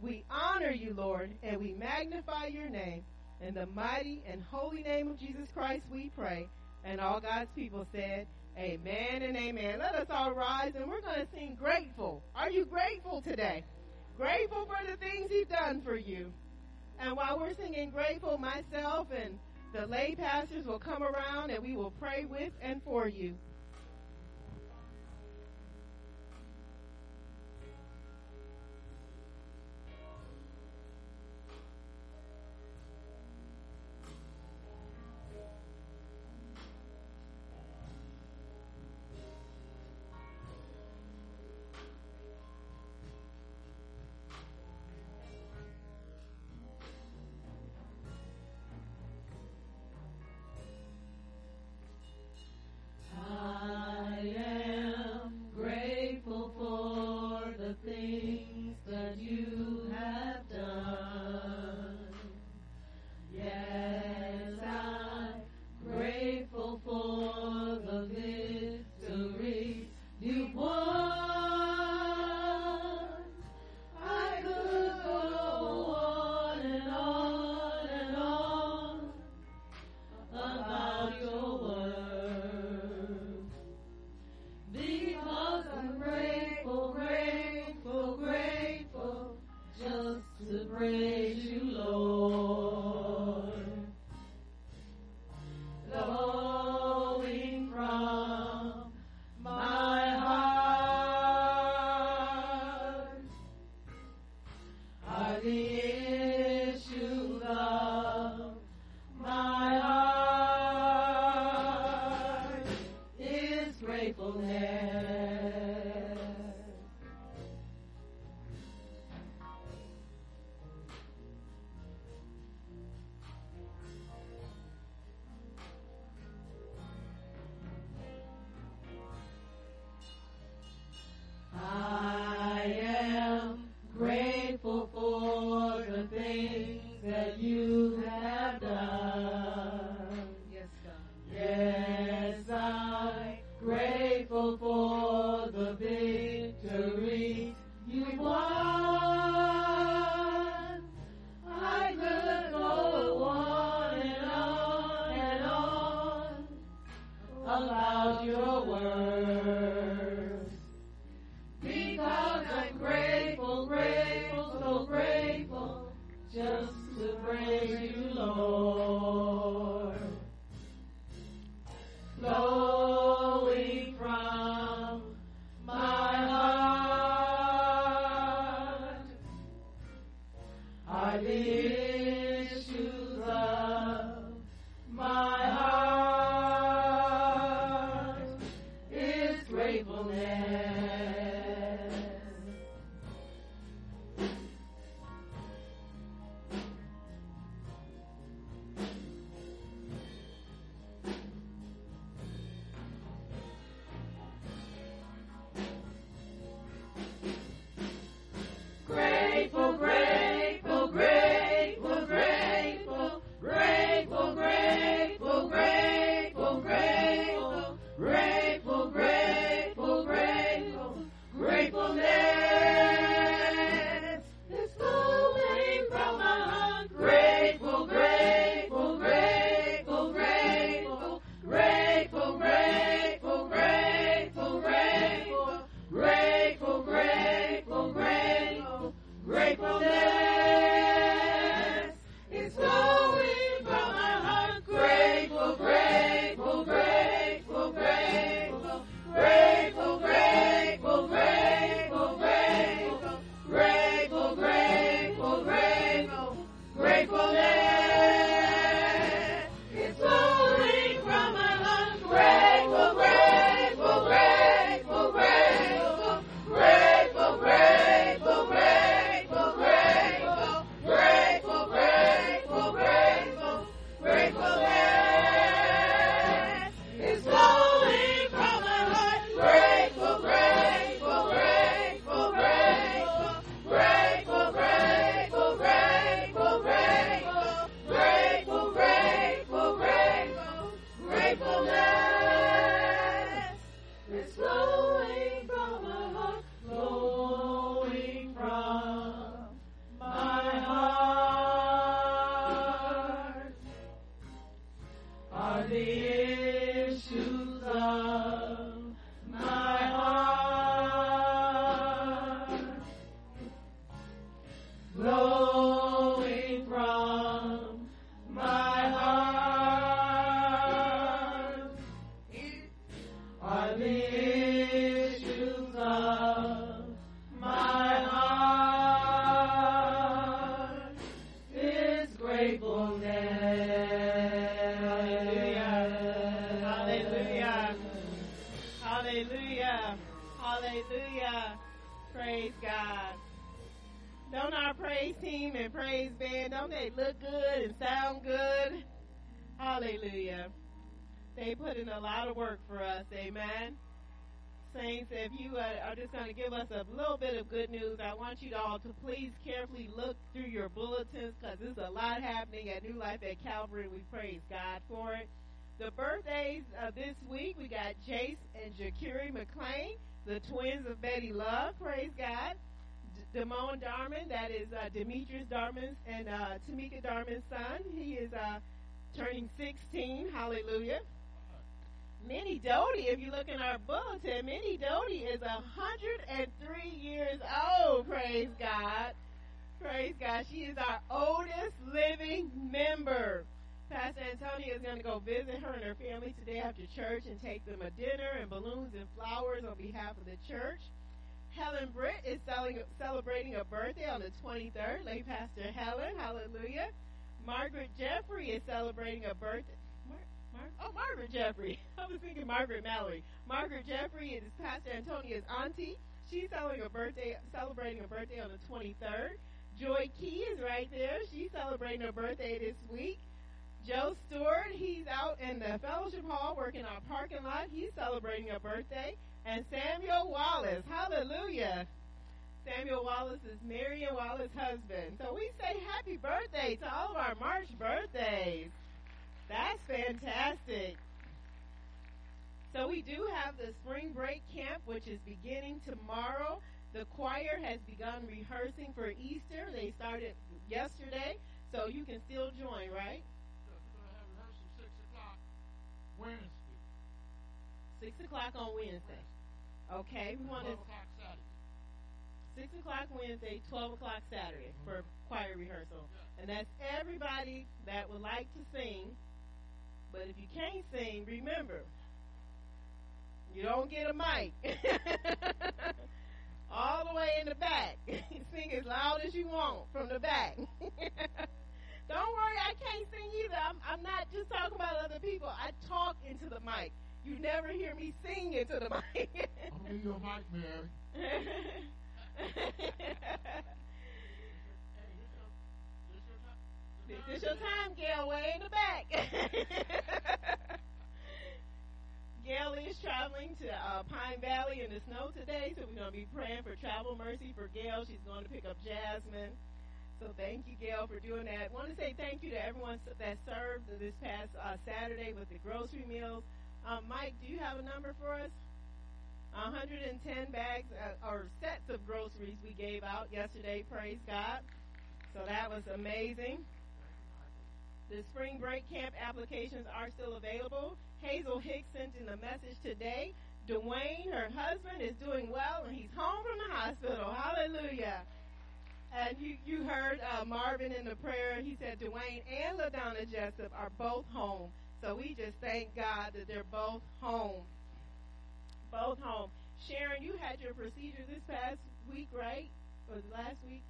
We honor you, Lord, and we magnify your name. In the mighty and holy name of Jesus Christ, we pray. And all God's people said, Amen and amen. Let us all rise and we're going to sing grateful. Are you grateful today? Grateful for the things He's done for you. And while we're singing grateful, myself and the lay pastors will come around and we will pray with and for you. They look good and sound good? Hallelujah. They put in a lot of work for us. Amen. Saints, if you are just going to give us a little bit of good news, I want you all to please carefully look through your bulletins because there's a lot happening at New Life at Calvary. We praise God for it. The birthdays of this week, we got Jace and Jakiri McLean, the twins of Betty Love. Praise God. Damone Darman, that is uh, Demetrius Darman's and uh, Tamika Darman's son. He is uh, turning 16. Hallelujah. Minnie Doty, if you look in our bulletin, Minnie Doty is 103 years old. Praise God. Praise God. She is our oldest living member. Pastor Antonia is going to go visit her and her family today after church and take them a dinner and balloons and flowers on behalf of the church. Helen Britt is celebrating a birthday on the 23rd. Lay Pastor Helen, hallelujah. Margaret Jeffrey is celebrating a birthday. Mar- oh, Margaret Jeffrey. *laughs* I was thinking Margaret Mallory. Margaret Jeffrey is Pastor Antonia's auntie. She's celebrating a birthday, celebrating a birthday on the 23rd. Joy Key is right there. She's celebrating her birthday this week. Joe Stewart, he's out in the fellowship hall working our parking lot. He's celebrating a birthday. And Samuel Wallace, hallelujah. Samuel Wallace is Marion Wallace's husband. So we say happy birthday to all of our March birthdays. That's fantastic. So we do have the spring break camp, which is beginning tomorrow. The choir has begun rehearsing for Easter. They started yesterday, so you can still join, right? We're going to have rehearsal 6 o'clock Wednesday. Six o'clock on Wednesday. Okay, we want 12 to six o'clock Wednesday, twelve o'clock Saturday for choir rehearsal, and that's everybody that would like to sing. But if you can't sing, remember, you don't get a mic. *laughs* All the way in the back. *laughs* sing as loud as you want from the back. *laughs* don't worry, I can't sing either. I'm, I'm not just talking about other people. I talk into the mic. You never hear me sing into the mic. I'm give a mic, Mary. This your, this your time? This is your time, Gail, way in the back. Gail is traveling to uh, Pine Valley in the snow today, so we're going to be praying for travel mercy for Gail. She's going to pick up Jasmine. So thank you, Gail, for doing that. I want to say thank you to everyone that served this past uh, Saturday with the grocery meals. Um, Mike, do you have a number for us? 110 bags uh, or sets of groceries we gave out yesterday. Praise God. So that was amazing. The spring break camp applications are still available. Hazel Hicks sent in a message today. Dwayne, her husband, is doing well and he's home from the hospital. Hallelujah. And you, you heard uh, Marvin in the prayer. He said Dwayne and LaDonna Jessup are both home. So we just thank God that they're both home. Both home. Sharon, you had your procedure this past week, right? Or last week?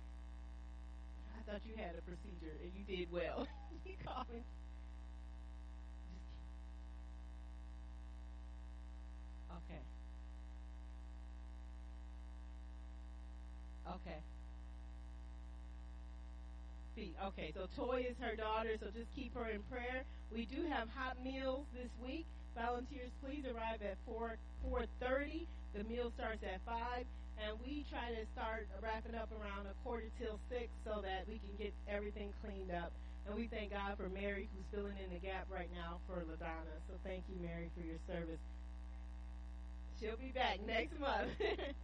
I thought you had a procedure and you did well. *laughs* you called me. Okay. Okay. See, okay, so Toy is her daughter, so just keep her in prayer. We do have hot meals this week. Volunteers, please arrive at 4 4:30. The meal starts at 5, and we try to start wrapping up around a quarter till 6 so that we can get everything cleaned up. And we thank God for Mary, who's filling in the gap right now for LaDonna. So thank you, Mary, for your service. She'll be back next month. *laughs*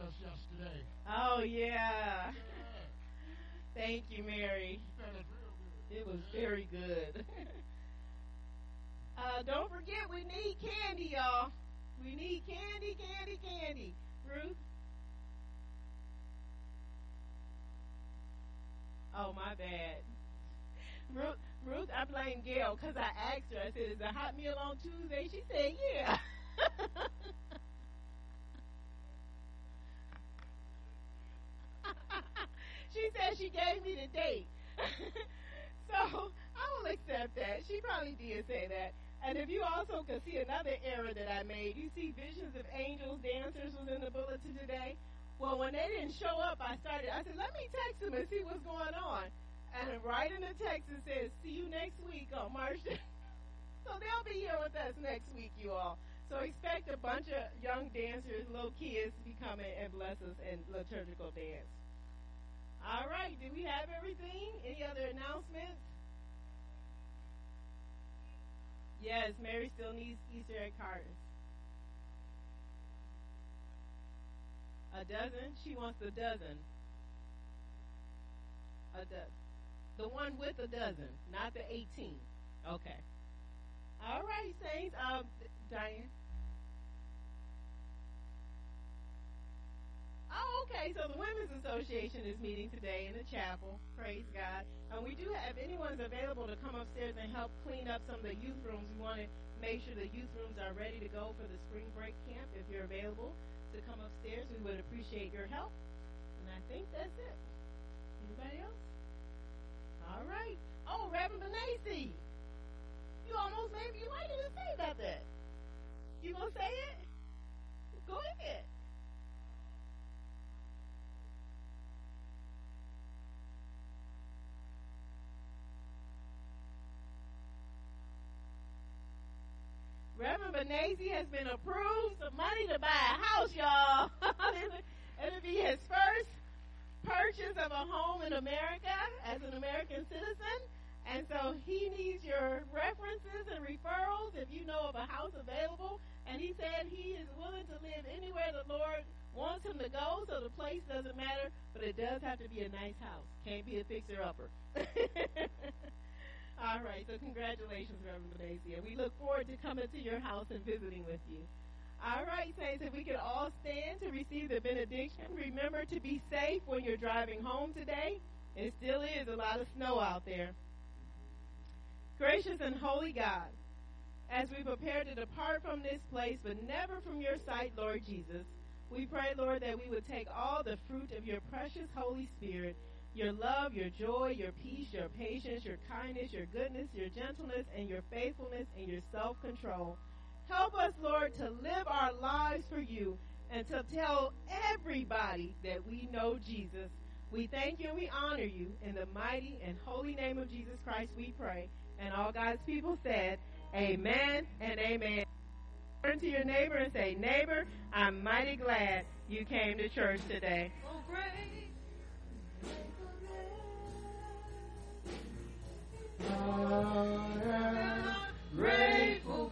us yesterday. Oh, yeah. yeah. Thank you, Mary. It was very good. *laughs* uh, don't forget, we need candy, y'all. We need candy, candy, candy. Ruth? Oh, my bad. Ruth, Ruth I blame Gail because I asked her. I said, is a hot meal on Tuesday? She said, yeah. *laughs* gave me the date. *laughs* so I will accept that. She probably did say that. And if you also could see another error that I made, you see visions of angels, dancers was in the bulletin today. Well, when they didn't show up, I started, I said, let me text them and see what's going on. And right in the text it says, see you next week on March. *laughs* so they'll be here with us next week, you all. So expect a bunch of young dancers, little kids to be coming and bless us in liturgical dance. All right, do we have everything? Any other announcements? Yes, Mary still needs Easter egg cartons. A dozen? She wants a dozen. A dozen. The one with a dozen, not the 18. Okay. All right, Saints. Um, Diane. Oh, okay. So the Women's Association is meeting today in the chapel. Praise God. And we do have, if anyone's available to come upstairs and help clean up some of the youth rooms, we want to make sure the youth rooms are ready to go for the spring break camp. If you're available to come upstairs, we would appreciate your help. And I think that's it. Anybody else? All right. Oh, Reverend Benacy. You almost made me. Why didn't say about that? You gonna say it? Go ahead. Reverend Benazi has been approved some money to buy a house, y'all. *laughs* It'll be his first purchase of a home in America as an American citizen. And so he needs your references and referrals if you know of a house available. And he said he is willing to live anywhere the Lord wants him to go, so the place doesn't matter, but it does have to be a nice house. Can't be a fixer upper. *laughs* All right, so congratulations, Reverend Benasia. We look forward to coming to your house and visiting with you. All right, Saints, if we could all stand to receive the benediction, remember to be safe when you're driving home today. It still is a lot of snow out there. Gracious and holy God, as we prepare to depart from this place, but never from your sight, Lord Jesus, we pray, Lord, that we would take all the fruit of your precious Holy Spirit your love, your joy, your peace, your patience, your kindness, your goodness, your gentleness, and your faithfulness and your self control. Help us, Lord, to live our lives for you and to tell everybody that we know Jesus. We thank you and we honor you. In the mighty and holy name of Jesus Christ, we pray. And all God's people said, Amen and amen. Turn to your neighbor and say, Neighbor, I'm mighty glad you came to church today. Oh, Grateful, grateful,